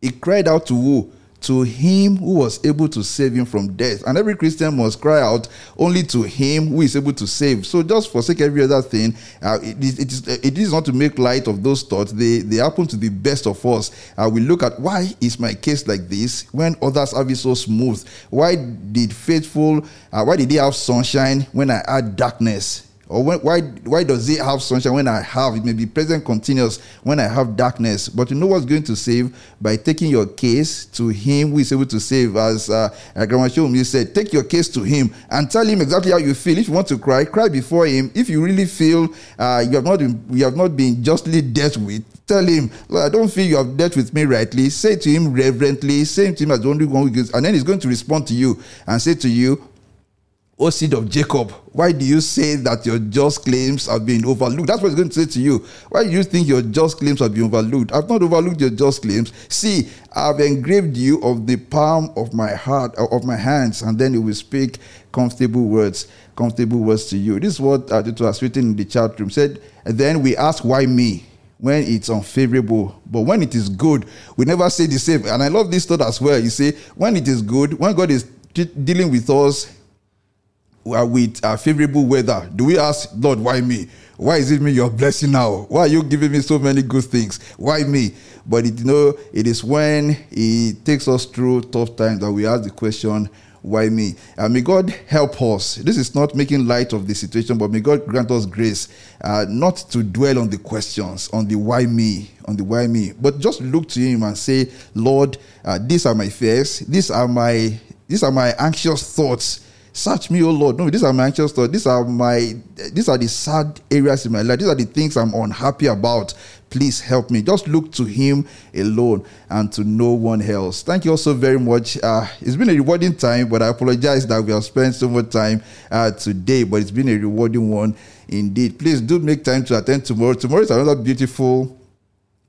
He cried out to who? To him who was able to save him from death. And every Christian must cry out only to him who is able to save. So just forsake every other thing. Uh, it, is, it, is, it is not to make light of those thoughts. They, they happen to the best of us. Uh, we look at why is my case like this when others have it so smooth? Why did faithful, uh, why did they have sunshine when I had darkness? Or when, why why does it have sunshine when I have it may be present continuous when I have darkness? But you know what's going to save by taking your case to Him who is able to save. As uh, Grandma Shomi said, take your case to Him and tell Him exactly how you feel. If you want to cry, cry before Him. If you really feel uh, you have not been, you have not been justly dealt with, tell him, I don't feel you have dealt with me rightly. Say to him reverently, say to him as the only one who gives, and then he's going to respond to you and say to you, O seed of Jacob, why do you say that your just claims have been overlooked? That's what he's going to say to you. Why do you think your just claims have been overlooked? I've not overlooked your just claims. See, I've engraved you of the palm of my heart, uh, of my hands, and then he will speak comfortable words, comfortable words to you. This is what uh, it was written in the chat room. Said, and then we ask, why me? when it's unfavorable. But when it is good, we never say the same. And I love this thought as well. You see, when it is good, when God is dealing with us with uh, favorable weather, do we ask, Lord, why me? Why is it me you're blessing now? Why are you giving me so many good things? Why me? But it, you know, it is when He takes us through tough times that we ask the question, why me? And may God help us. This is not making light of the situation, but may God grant us grace uh, not to dwell on the questions, on the why me, on the why me, but just look to Him and say, Lord, uh, these are my fears, these are my these are my anxious thoughts Search me, oh Lord. No, these are my anxious thoughts. These are my these are the sad areas in my life. These are the things I'm unhappy about. Please help me. Just look to him alone and to no one else. Thank you also very much. Uh, it's been a rewarding time, but I apologize that we have spent so much time uh, today, but it's been a rewarding one indeed. Please do make time to attend tomorrow. Tomorrow is another beautiful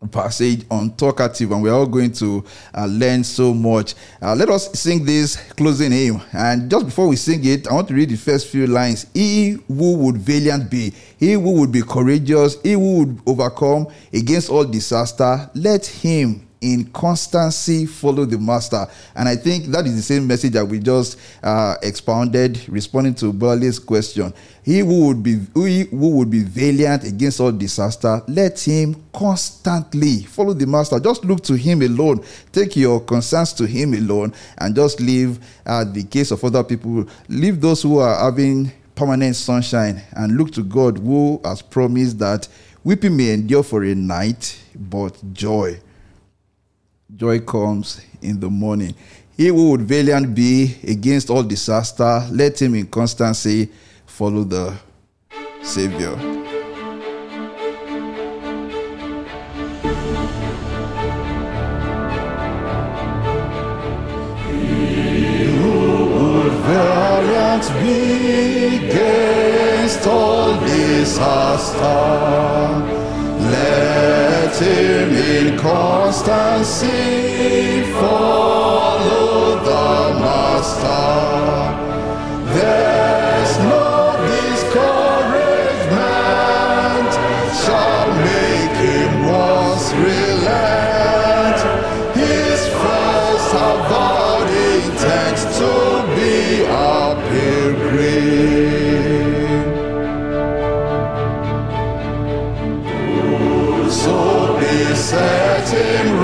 passage on talkative and we're all going to uh, learn so much. Uh, let us sing this closing hymn. And just before we sing it i want to read the first few lines. He who would valiant be he who would be courageous he who would overcome against all disaster let him in constancy follow the master. And i think that is the same message that we just uh, expounded responding to Burley's question. He who would be he who would be valiant against all disaster let him constantly follow the master. Just look to him alone. Take your concerns to him alone and just leave uh, the case of other people. Leave those who are having permanent sunshine and look to god who has promised that weeping may endure for a night but joy joy comes in the morning. He who would valiant be against all disaster, let him in constancy follow the Savior. He who would valiant be against all disaster let him in constancy follow the Master. There's besetting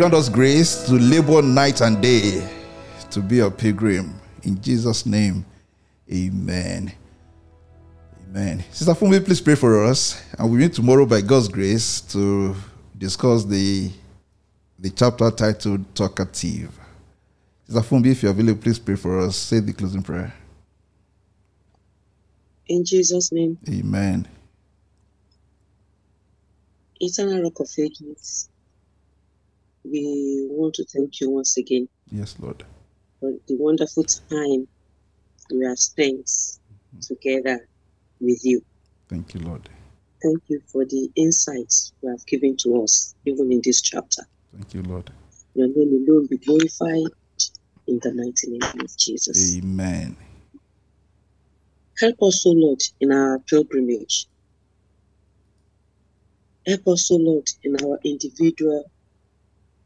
grant us grace to labor night and day to be a pilgrim. In Jesus' name, amen. Amen. Sister Fumi, please pray for us. And we meet tomorrow by God's grace to discuss the, the chapter titled Talkative. Sister Fumbi, if you're available, please pray for us. Say the closing prayer. In Jesus' name, Amen. eternal rock of ages, we want to thank you once again Yes, Lord. for the wonderful time we have spent together with you. Thank you, Lord. Thank you for the insights you have given to us, even in this chapter. Thank you, Lord. Your name alone be glorified in the mighty name of Jesus. Amen. Help us, O Lord, in our pilgrimage. Help us, O Lord, in our individual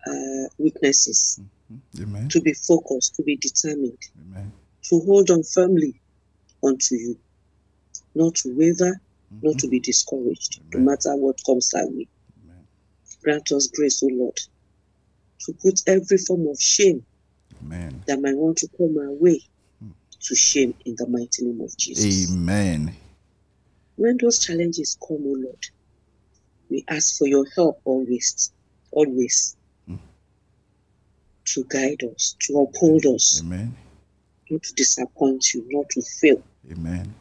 uh, weaknesses mm-hmm. Amen. to be focused, to be determined, Amen. to hold on firmly unto you, not to waver, not mm-hmm. to be discouraged, no matter what comes our way. Grant us grace, O Lord, to put every form of shame Amen. that might want to come our way hmm. to shame in the mighty name of Jesus. Amen. When those challenges come, O Lord, we ask for your help always, always to guide us, to uphold us, Amen. not to disappoint you, not to fail, Amen.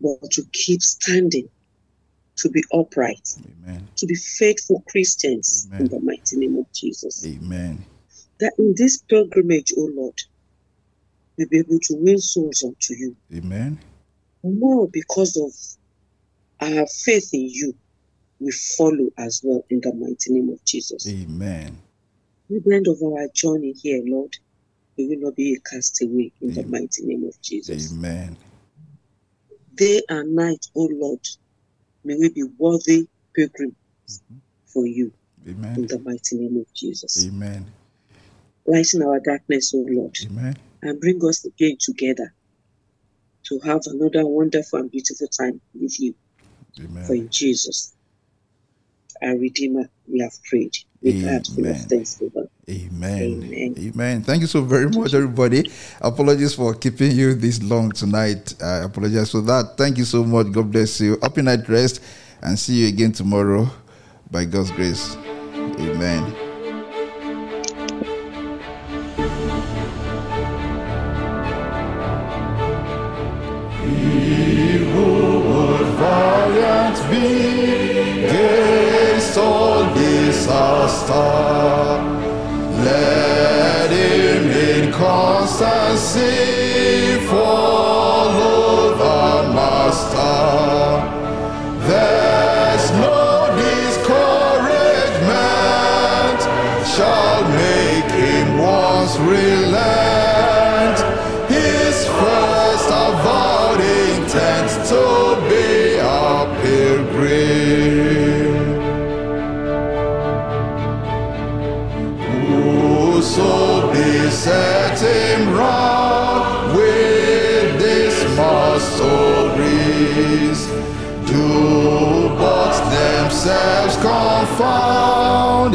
but to keep standing, to be upright, Amen. to be faithful Christians Amen. in the mighty name of Jesus. Amen. That in this pilgrimage, O Lord, we'll be able to win souls unto you Amen. more because of our faith in you. We follow as well in the mighty name of Jesus. Amen. The end of our journey here, Lord, we will not be a castaway in the mighty name of Jesus. Amen. Day and night, O Lord, may we be worthy pilgrims mm-hmm. for you Amen. in the mighty name of Jesus. Amen. Lighten our darkness, O Lord, Amen. and bring us again together to have another wonderful and beautiful time with you. Amen. For in Jesus, our Redeemer, we have prayed with heart full Amen. thanksgiving. Amen. Amen. Amen. Thank you so very much, everybody. Apologies for keeping you this long tonight. I apologize for that. Thank you so much. God bless you. Happy night rest and see you again tomorrow by God's grace. Amen. He who would valiant be disaster, let him in constancy themselves confound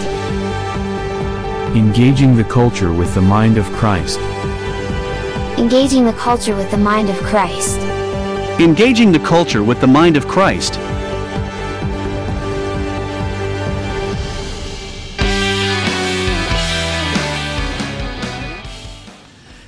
Engaging the culture with the mind of Christ. Engaging the culture with the mind of Christ. Engaging the culture with the mind of Christ.